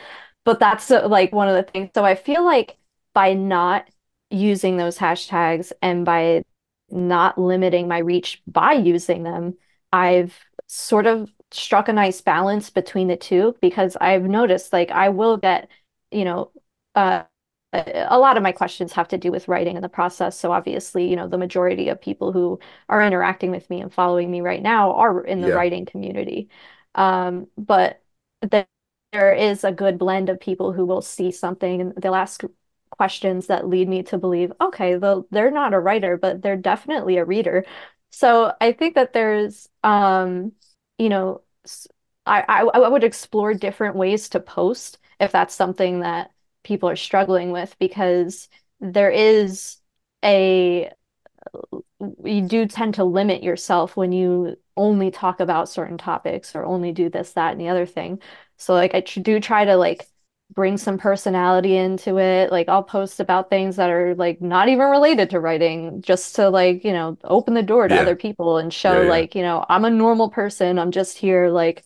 but that's uh, like one of the things. So I feel like by not using those hashtags and by not limiting my reach by using them, I've sort of struck a nice balance between the two because I've noticed like I will get, you know, uh, a a lot of my questions have to do with writing and the process. So obviously, you know, the majority of people who are interacting with me and following me right now are in the Yeah. writing community. Um, but there, there is a good blend of people who will see something and they'll ask questions that lead me to believe, okay, they're not a writer, but they're definitely a reader. So I think that there's, um, you know, I I would explore different ways to post if that's something that people are struggling with because there is a you do tend to limit yourself when you only talk about certain topics or only do this, that, and the other thing. So like I do try to like bring some personality into it. Like I'll post about things that are like not even related to writing, just to like, you know, open the door to Yeah. other people and Yeah, show yeah. like, you know, I'm a normal person. I'm just here like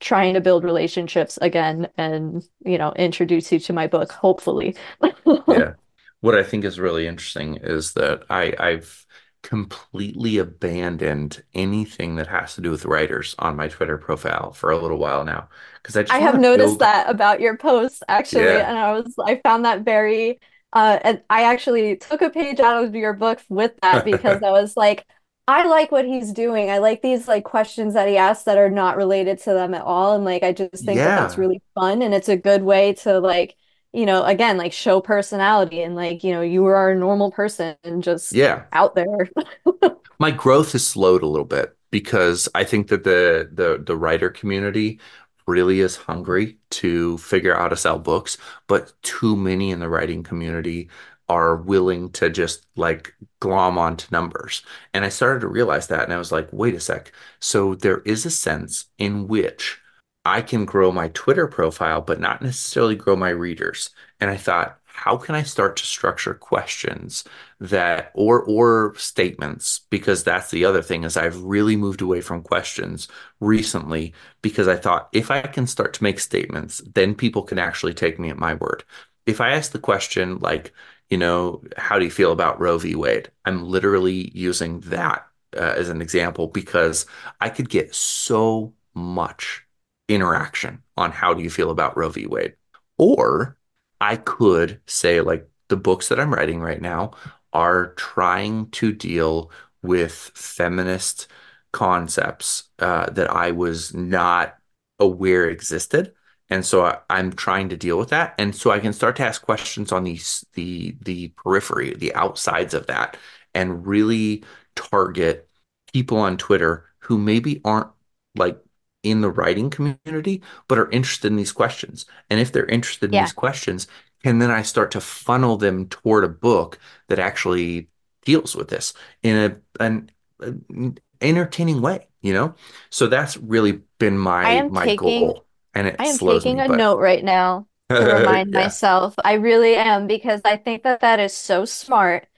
trying to build relationships again and, you know, introduce you to my book, hopefully. <laughs> Yeah. What I think is really interesting is that I, I've completely abandoned anything that has to do with writers on my Twitter profile for a little while now because I just I have noticed build. that about your posts actually, Yeah. and I was I found that very uh and I actually took a page out of your book with that because I was like, I like what he's doing. I like these like questions that he asks that are not related to them at all. And like I just think that that's really fun and it's a good way to like, you know, again, like show personality and like, you know, you are a normal person and just Yeah. out there. <laughs> My growth has slowed a little bit because I think that the the the writer community really is hungry to figure out how to sell books, but too many in the writing community are willing to just like glom onto numbers. And I started to realize that and I was like, wait a sec. So there is a sense in which I can grow my Twitter profile, but not necessarily grow my readers. And I thought, how can I start to structure questions that or or statements because that's the other thing is I've really moved away from questions recently because I thought if I can start to make statements then people can actually take me at my word. If I ask the question like, you know, how do you feel about Roe v. Wade? I'm literally using that uh, as an example because I could get so much interaction on how do you feel about Roe v. Wade. Or I could say, like, the books that I'm writing right now are trying to deal with feminist concepts uh, that I was not aware existed. And so I, I'm trying to deal with that. And so I can start to ask questions on these the the periphery, the outsides of that, and really target people on Twitter who maybe aren't like in the writing community, but are interested in these questions. And if they're interested in Yeah. these questions, can then I start to funnel them toward a book that actually deals with this in a an, an entertaining way, you know? So that's really been my am my taking goal. And it I am taking a but note right now <laughs> to remind yeah. myself. I really am because I think that that is so smart.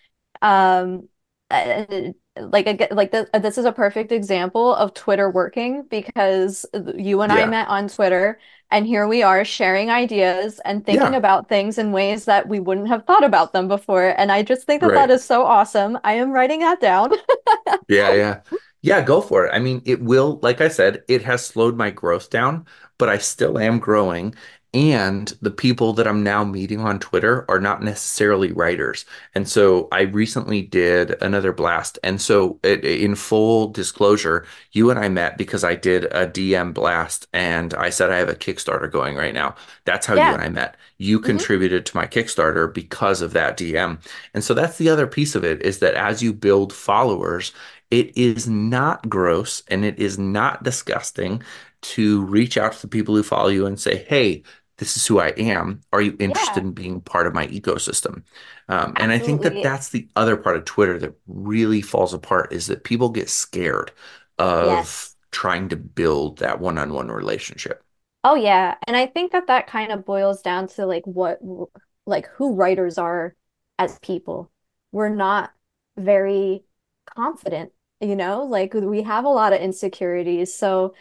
Um, uh, like like this, this is a perfect example of Twitter working because you and I met on Twitter, and here we are sharing ideas and thinking Yeah. about things in ways that we wouldn't have thought about them before. And I just think that that Right. is so awesome. I am writing that down. Yeah, yeah. Yeah, go for it. I mean, it will, like I said, it has slowed my growth down, but I still am growing. And the people that I'm now meeting on Twitter are not necessarily writers. And so I recently did another blast. And so, it, in full disclosure, you and I met because I did a DM blast and I said I have a Kickstarter going right now. That's how you and I met. You Mhm. contributed to my Kickstarter because of that DM. And so that's the other piece of it is that as you build followers, it is not gross and it is not disgusting to reach out to the people who follow you and say, hey, this is who I am. Are you interested Yeah, in being part of my ecosystem? Um, and I think that that's the other part of Twitter that really falls apart is that people get scared of Yes. trying to build that one-on-one relationship. Oh yeah, and I think that that kind of boils down to like what like who writers are as people. We're not very confident, you know? Like we have a lot of insecurities. So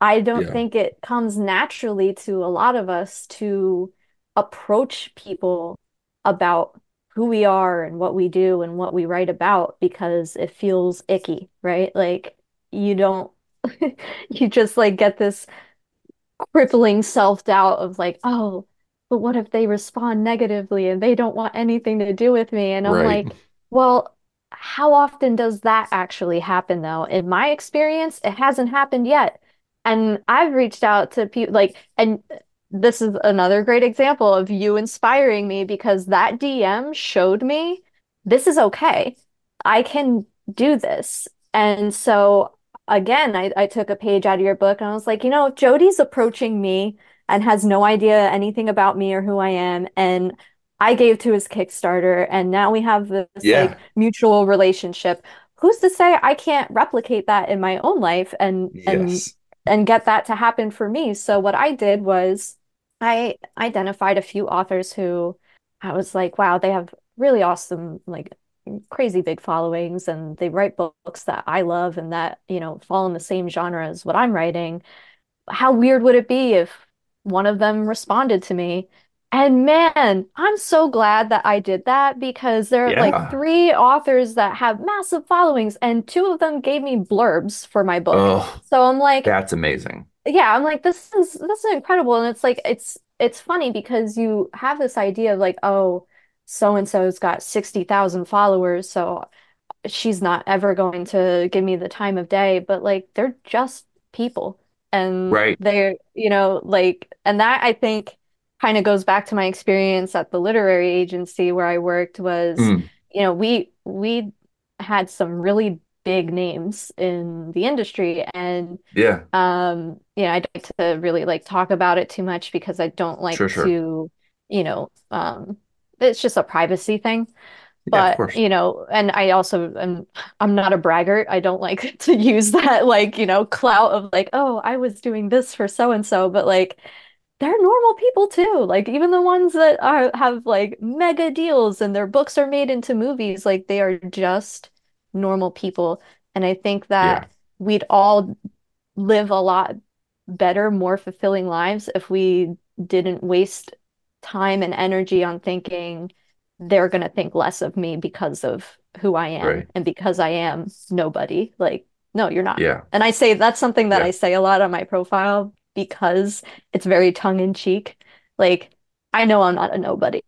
I don't Yeah. think it comes naturally to a lot of us to approach people about who we are and what we do and what we write about because it feels icky, right? Like you don't <laughs> you just like get this crippling self-doubt of like, oh, but what if they respond negatively and they don't want anything to do with me? And I'm Right. like, well, how often does that actually happen though? In my experience, it hasn't happened yet. And I've reached out to people like, and this is another great example of you inspiring me because that DM showed me this is okay. I can do this. And so again, I, I took a page out of your book and I was like, you know, if Jody's approaching me and has no idea anything about me or who I am, and I gave to his Kickstarter, and now we have this like mutual relationship. Who's to say I can't replicate that in my own life and and Yes. and get that to happen for me? So what I did was I identified a few authors who I was like, wow, they have really awesome like crazy big followings and they write books that I love and that, you know, fall in the same genre as what I'm writing. How weird would it be if one of them responded to me? And man, I'm so glad that I did that because there are like three authors that have massive followings and two of them gave me blurbs for my book. Oh, So I'm like, that's amazing. yeah, I'm like, this is this is incredible. And it's like it's it's funny because you have this idea of like, oh, so and so's got 60,000 followers, so she's not ever going to give me the time of day, but like they're just people. And Right. they're, you know, like and that I think kind of goes back to my experience at the literary agency where I worked was, Mm. you know, we we had some really big names in the industry and Yeah. um, you know, I don't like to really like talk about it too much because I don't like Sure, sure. to, you know, um, it's just a privacy thing. But, course. you know, and I also am I'm not a braggart. I don't like <laughs> to use that like, you know, clout of like, oh, I was doing this for so and so, but like they're normal people too. Like even the ones that are have like mega deals and their books are made into movies, like they are just normal people. And I think Yeah. that we'd all live a lot better, more fulfilling lives if we didn't waste time and energy on thinking they're going to think less of me because of who I am Right. and because I am nobody. Like, no, you're not. Yeah. And I say that's something that Yeah. I say a lot on my profile because it's very tongue in cheek. Like, I know I'm not a nobody,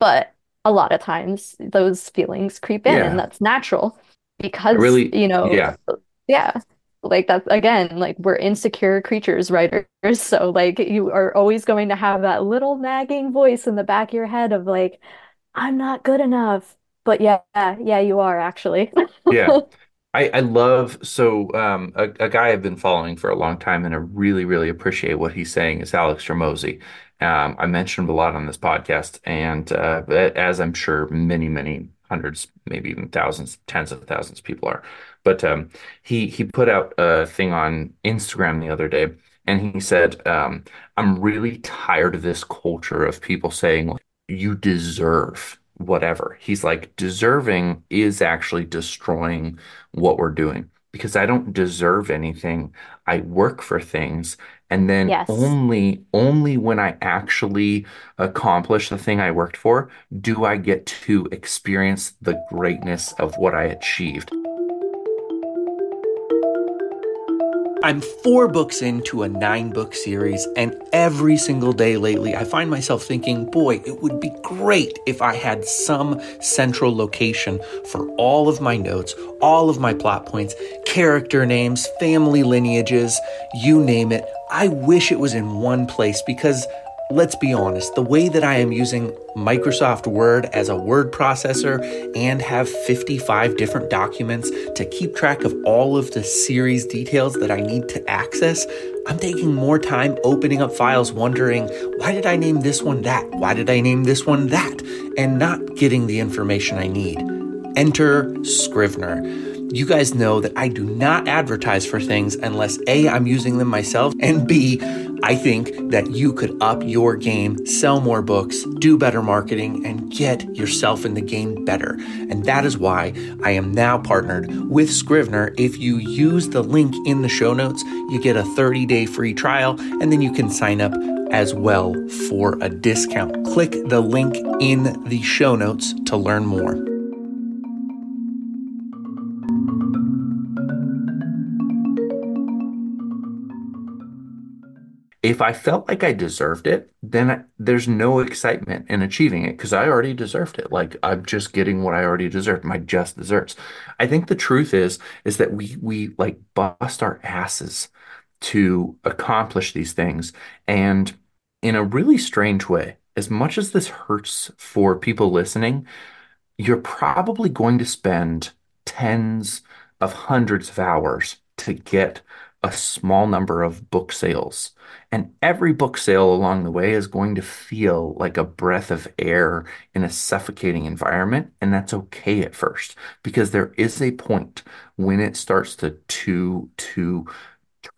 but a lot of times those feelings creep in, Yeah. and that's natural because, really- you know, yeah. yeah. Like that's again, like we're insecure creatures, writers. <laughs> So like you are always going to have that little nagging voice in the back of your head of like, I'm not good enough. But yeah, yeah, you are actually. Yeah. <laughs> I, I love so um, a, a guy I've been following for a long time and I really, really appreciate what he's saying is Alex Hormozi. Um, I mentioned a lot on this podcast, and uh, as I'm sure many, many hundreds, maybe even thousands, tens of thousands of people are. But um, he he put out a thing on Instagram the other day, and he said, um, "I'm really tired of this culture of people saying like, you deserve whatever." He's like, deserving is actually destroying what we're doing because I don't deserve anything. I work for things. And then Yes. only only when I actually accomplish the thing I worked for do I get to experience the greatness of what I achieved. I'm four books into a nine book series, and every single day lately, I find myself thinking, boy, it would be great if I had some central location for all of my notes, all of my plot points, character names, family lineages, you name it. I wish it was in one place because let's be honest, the way that I am using Microsoft Word as a word processor and have 55 different documents to keep track of all of the series details that I need to access, I'm taking more time opening up files wondering, why did I name this one that? Why did I name this one that? And not getting the information I need. Enter Scrivener. You guys know that I do not advertise for things unless A, I'm using them myself, and B, I think that you could up your game, sell more books, do better marketing, and get yourself in the game better. And that is why I am now partnered with Scrivener. If you use the link in the show notes, you get a 30 day free trial, and then you can sign up as well for a discount. Click the link in the show notes to learn more. If I felt like I deserved it, then I, there's no excitement in achieving it because I already deserved it. Like I'm just getting what I already deserved, my just desserts. I think the truth is is that we we like bust our asses to accomplish these things. And in a really strange way, as much as this hurts for people listening, you're probably going to spend tens of hundreds of hours to get a small number of book sales. And every book sale along the way is going to feel like a breath of air in a suffocating environment. And that's okay at first because there is a point when it starts to to to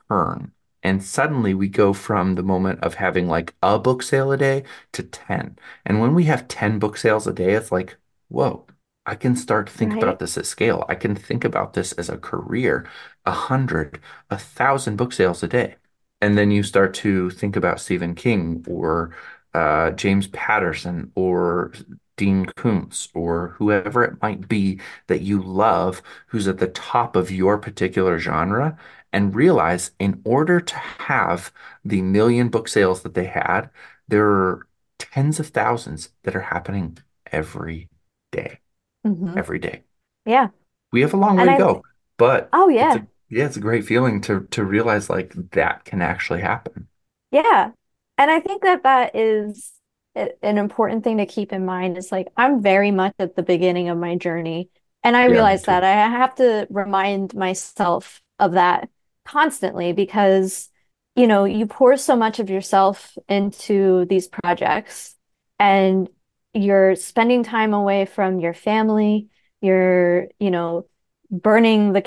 turn. And suddenly we go from the moment of having like a book sale a day to 10. And when we have 10 book sales a day, it's like, whoa, I can start to think Right. about this at scale. I can think about this as a career, a hundred, a thousand book sales a day. And then you start to think about Stephen King or uh, James Patterson or Dean Koontz or whoever it might be that you love who's at the top of your particular genre and realize in order to have the million book sales that they had, there are tens of thousands that are happening every day, Mhm. every day. Yeah. We have a long way And to I- go, but Oh it's yeah. a, yeah, it's a great feeling to to realize like that can actually happen. Yeah. And I think that that is an important thing to keep in mind is like I'm very much at the beginning of my journey. And I Yeah, realize that I have to remind myself of that constantly because, you know, you pour so much of yourself into these projects and you're spending time away from your family, you're, you know, burning the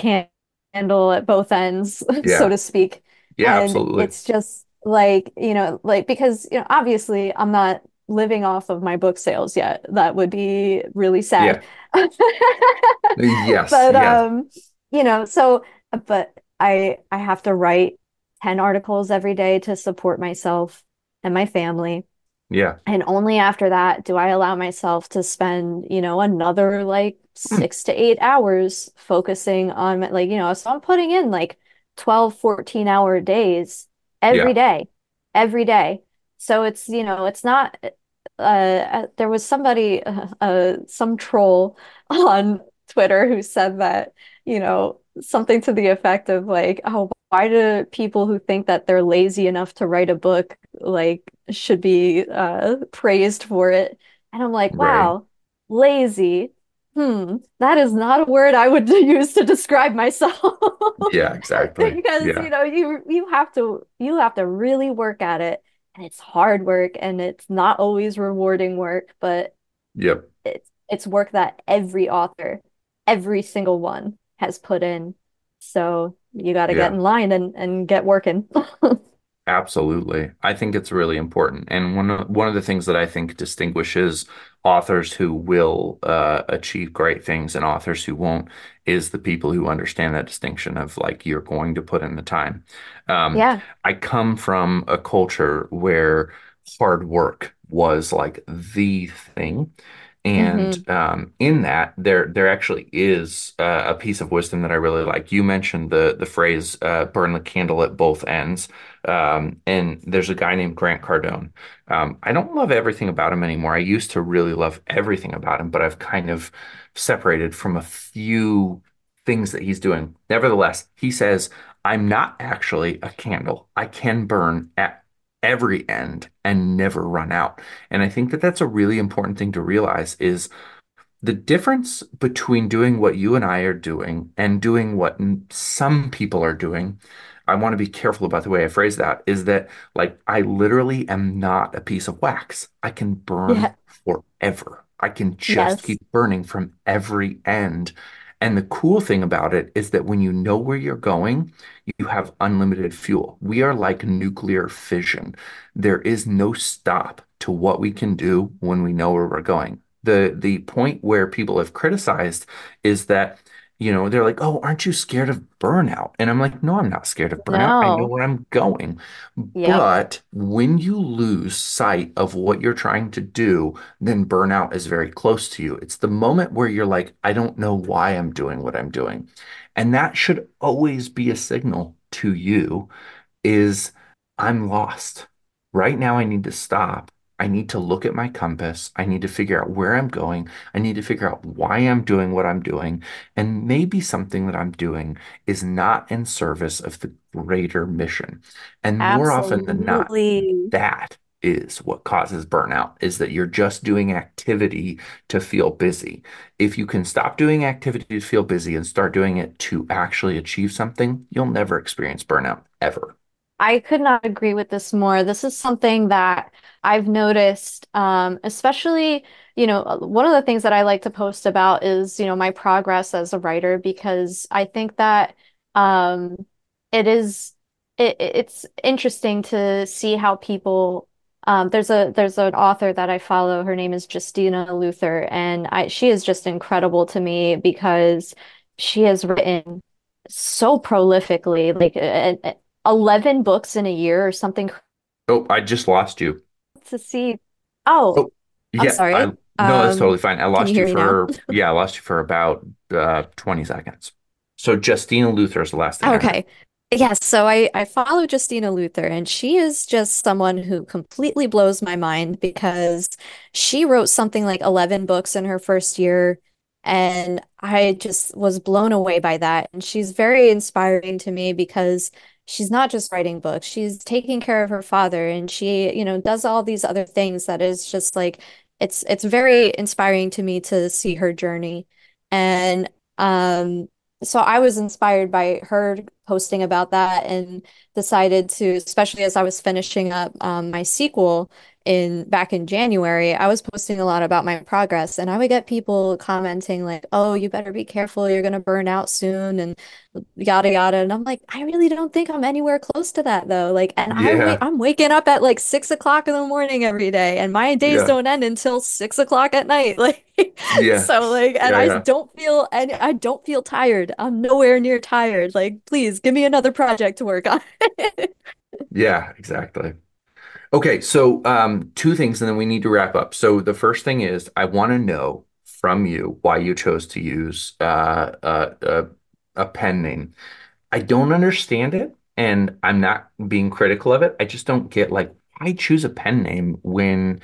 candle at both ends, <laughs> Yeah. so to speak. Yeah, And absolutely. it's just like, you know, like because, you know, obviously I'm not living off of my book sales yet. That would be really Yeah. sad. <laughs> Yes, But yes. um, you know, so but I I have to write 10 articles every day to support myself and my family. Yeah. And only after that do I allow myself to spend, you know, another like six to eight hours focusing on my- like, you know, so I'm putting in like 12, 14 hour days every Yeah. day, every day. So it's, you know, it's not, uh, uh, there was somebody, uh, <laughs> uh, some troll <laughs> on Twitter who said that, you know, something to the effect of like, oh, why do people who think that they're lazy enough to write a book like should be uh praised for it? And I'm like, Right. wow, lazy. Hmm, that is not a word I would <laughs> use to describe myself. Yeah, <laughs> exactly. Because Yeah. you know, you you have to you have to really work at it, and it's hard work and it's not always rewarding work, but Yep. it's it's work that every author, every single one has put in. So you got to get in line and and get working. <laughs> Absolutely. I think it's really important. And one of, one of the things that I think distinguishes authors who will uh, achieve great things and authors who won't is the people who understand that distinction of like, you're going to put in the time. Um, Yeah. I come from a culture where hard work was like the thing. And um, in that, there there actually is uh, a piece of wisdom that I really like. You mentioned the the phrase uh, "burn the candle at both ends," um, and there's a guy named Grant Cardone. Um, I don't love everything about him anymore. I used to really love everything about him, but I've kind of separated from a few things that he's doing. Nevertheless, he says, "I'm not actually a candle. I can burn at every end and never run out." And I think that that's a really important thing to realize is the difference between doing what you and I are doing and doing what some people are doing. I want to be careful about the way I phrase that is that like I literally am not a piece of wax. I can burn Yeah. forever. I can just Yes. keep burning from every end. And the cool thing about it is that when you know where you're going, you have unlimited fuel. We are like nuclear fission. There is no stop to what we can do when we know where we're going. The the point where people have criticized is that, you know, they're like, "Oh, aren't you scared of burnout?" And I'm like, "No, I'm not scared of burnout. I know where I'm going." Yep. But when you lose sight of what you're trying to do, then burnout is very close to you. It's the moment where you're like, "I don't know why I'm doing what I'm doing." And that should always be a signal to you is I'm lost. Right now, I need to stop. I need to look at my compass. I need to figure out where I'm going. I need to figure out why I'm doing what I'm doing. And maybe something that I'm doing is not in service of the greater mission. And more often than not, that is what causes burnout, is that you're just doing activity to feel busy. If you can stop doing activity to feel busy and start doing it to actually achieve something, you'll never experience burnout ever. I could not agree with this more. This is something that I've noticed, um, especially, you know, uh, one of the things that I like to post about is, you know, my progress as a writer because I think that um, it is it, it's interesting to see how people um, there's a there's an author that I follow. Her name is Justina Luther, and I she is just incredible to me because she has written so prolifically, like uh, uh, 11 books in a year or something Oh, I just lost you. To see. Oh, Oh, I'm yeah, sorry. I, no, that's Um, totally fine. I lost you you hear me now? for, <laughs> yeah, I lost you for about uh, 20 seconds. So Justina Luther is the last thing Okay. Yes, so I, I follow Justina Luther, and she is just someone who completely blows my mind because she wrote something like 11 books in her first year, and I just was blown away by that. And she's very inspiring to me because she's not just writing books, she's taking care of her father, and she, you know, does all these other things that is just like it's it's very inspiring to me to see her journey. And um so I was inspired by her posting about that and decided to, especially as I was finishing up um, my sequel, in back in January, I was posting a lot about my progress, and I would get people commenting like, "Oh, you better be careful, you're gonna burn out soon," and yada yada. And I'm like, I really don't think I'm anywhere close to that though. Like, and I Yeah. wait, I'm waking up at like six o'clock in the morning every day, and my days Yeah. don't end until six o'clock at night. <laughs> Like, Yeah. so like, and I don't feel and I don't feel tired. I'm nowhere near tired. Like, please give me another project to work on. <laughs> Yeah, exactly. Okay, so um, two things, and then we need to wrap up. So the first thing is, I want to know from you why you chose to use uh, uh, uh, a pen name. I don't understand it, and I'm not being critical of it. I just don't get like why choose a pen name when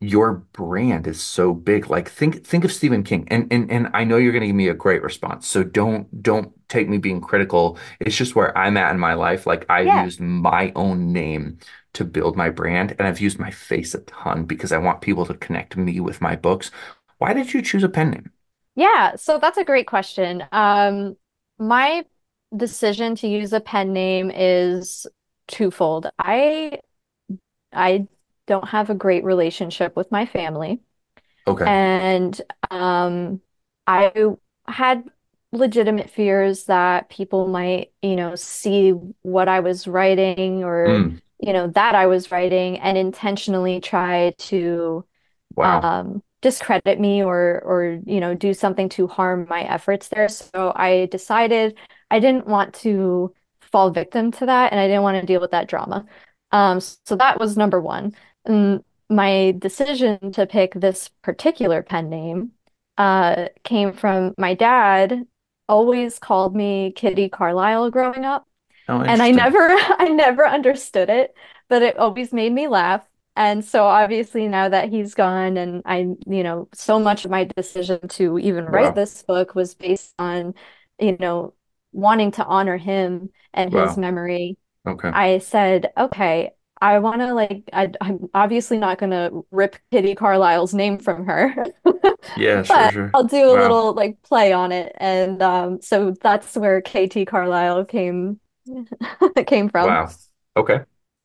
your brand is so big. Like think think of Stephen King, and and and I know you're going to give me a great response. So don't don't take me being critical. It's just where I'm at in my life. Like I've Yeah. used my own name to build my brand, and I've used my face a ton because I want people to connect me with my books. Why did you choose a pen name? Yeah, so that's a great question. Um, my decision to use a pen name is twofold. I I don't have a great relationship with my family, Okay. and um, I had legitimate fears that people might, you know, see what I was writing or, Mm, you know, that I was writing and intentionally try to wow. um, discredit me or or you know do something to harm my efforts there. So I decided I didn't want to fall victim to that, and I didn't want to deal with that drama. Um, so that was number one. And my decision to pick this particular pen name uh, came from my dad. Always called me Kitty Carlisle growing up. Oh, And I never <laughs> I never understood it, but it always made me laugh. And so obviously now that he's gone and I, you know, so much of my decision to even write Wow. this book was based on, you know, wanting to honor him and his memory. Okay. I said, okay, I want to like I, I'm obviously not going to rip Kitty Carlisle's name from her. <laughs> Yeah, sure, sure. I'll do a Wow. little like play on it. And um so that's where KT Carlisle came <laughs> came from. Wow. Okay.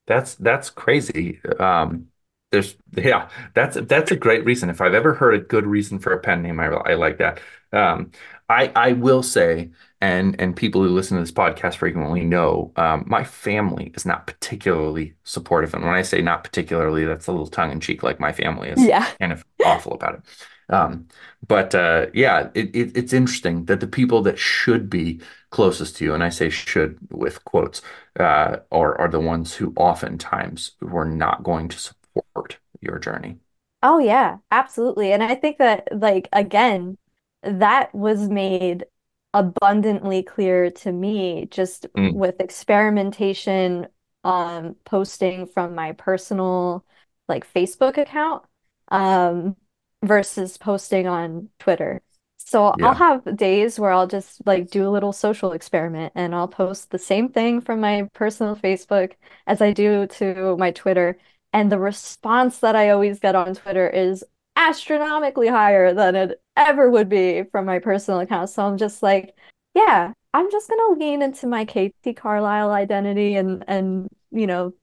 That's that's crazy. Um, there's yeah, that's that's a great reason. If I've ever heard a good reason for a pen name, I I like that. Um, I I will say, and and people who listen to this podcast frequently know, um, my family is not particularly supportive. And when I say not particularly, that's a little tongue in cheek, like my family is Yeah. kind of awful about it. Um, but uh, yeah, it, it it's interesting that the people that should be closest to you, and I say should with quotes, uh, are are the ones who oftentimes were not going to support your journey. Oh yeah, absolutely. And I think that like again, that was made abundantly clear to me just Mm, with experimentation um posting from my personal like Facebook account um versus posting on Twitter. So I'll have days where I'll just like do a little social experiment and I'll post the same thing from my personal Facebook as I do to my Twitter. And the response that I always get on Twitter is astronomically higher than it ever would be from my personal account. So I'm just like, yeah, I'm just gonna lean into my KT Carlisle identity and and you know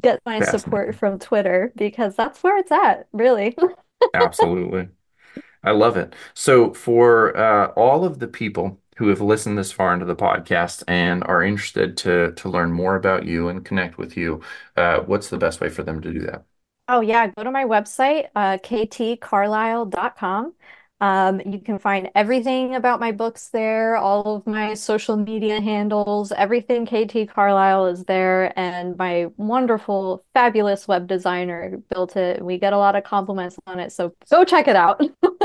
get my support from Twitter because that's where it's at, really. <laughs> Absolutely. I love it. So, for uh, all of the people who have listened this far into the podcast and are interested to to learn more about you and connect with you, uh, what's the best way for them to do that? Oh yeah, go to my website, uh, ktcarlisle.com. Um, you can find everything about my books there, all of my social media handles, everything KT Carlisle is there, and my wonderful, fabulous web designer built it. We get a lot of compliments on it, so go check it out.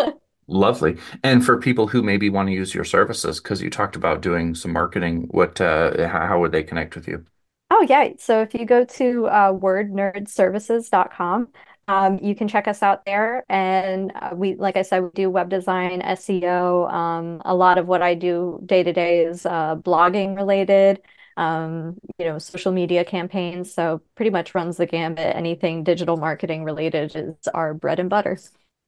<laughs> Lovely. And for people who maybe want to use your services, because you talked about doing some marketing, what uh, how, would they connect with you? Oh, yeah. So if you go to uh, wordnerdservices.com, um, you can check us out there. And uh, we, like I said, we do web design, SEO. Um, a lot of what I do day to day is uh, blogging related, um, you know, social media campaigns. So pretty much runs the gambit. Anything digital marketing related is our bread and butter.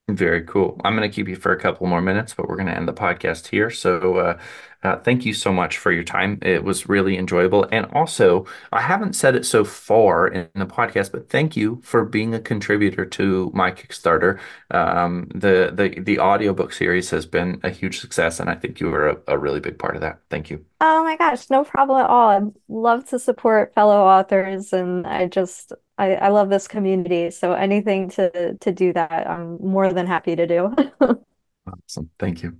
Very cool. I'm going to keep you for a couple more minutes, but we're going to end the podcast here. So, uh, uh, thank you so much for your time. It was really enjoyable. And also, I haven't said it so far in the podcast, but thank you for being a contributor to my Kickstarter. Um, the the the audiobook series has been a huge success, and I think you were a, a really big part of that. Thank you. Oh my gosh, no problem at all. I love to support fellow authors, and I just I, I love this community. So anything to to do that, I'm more than happy to do. <laughs> Awesome. Thank you.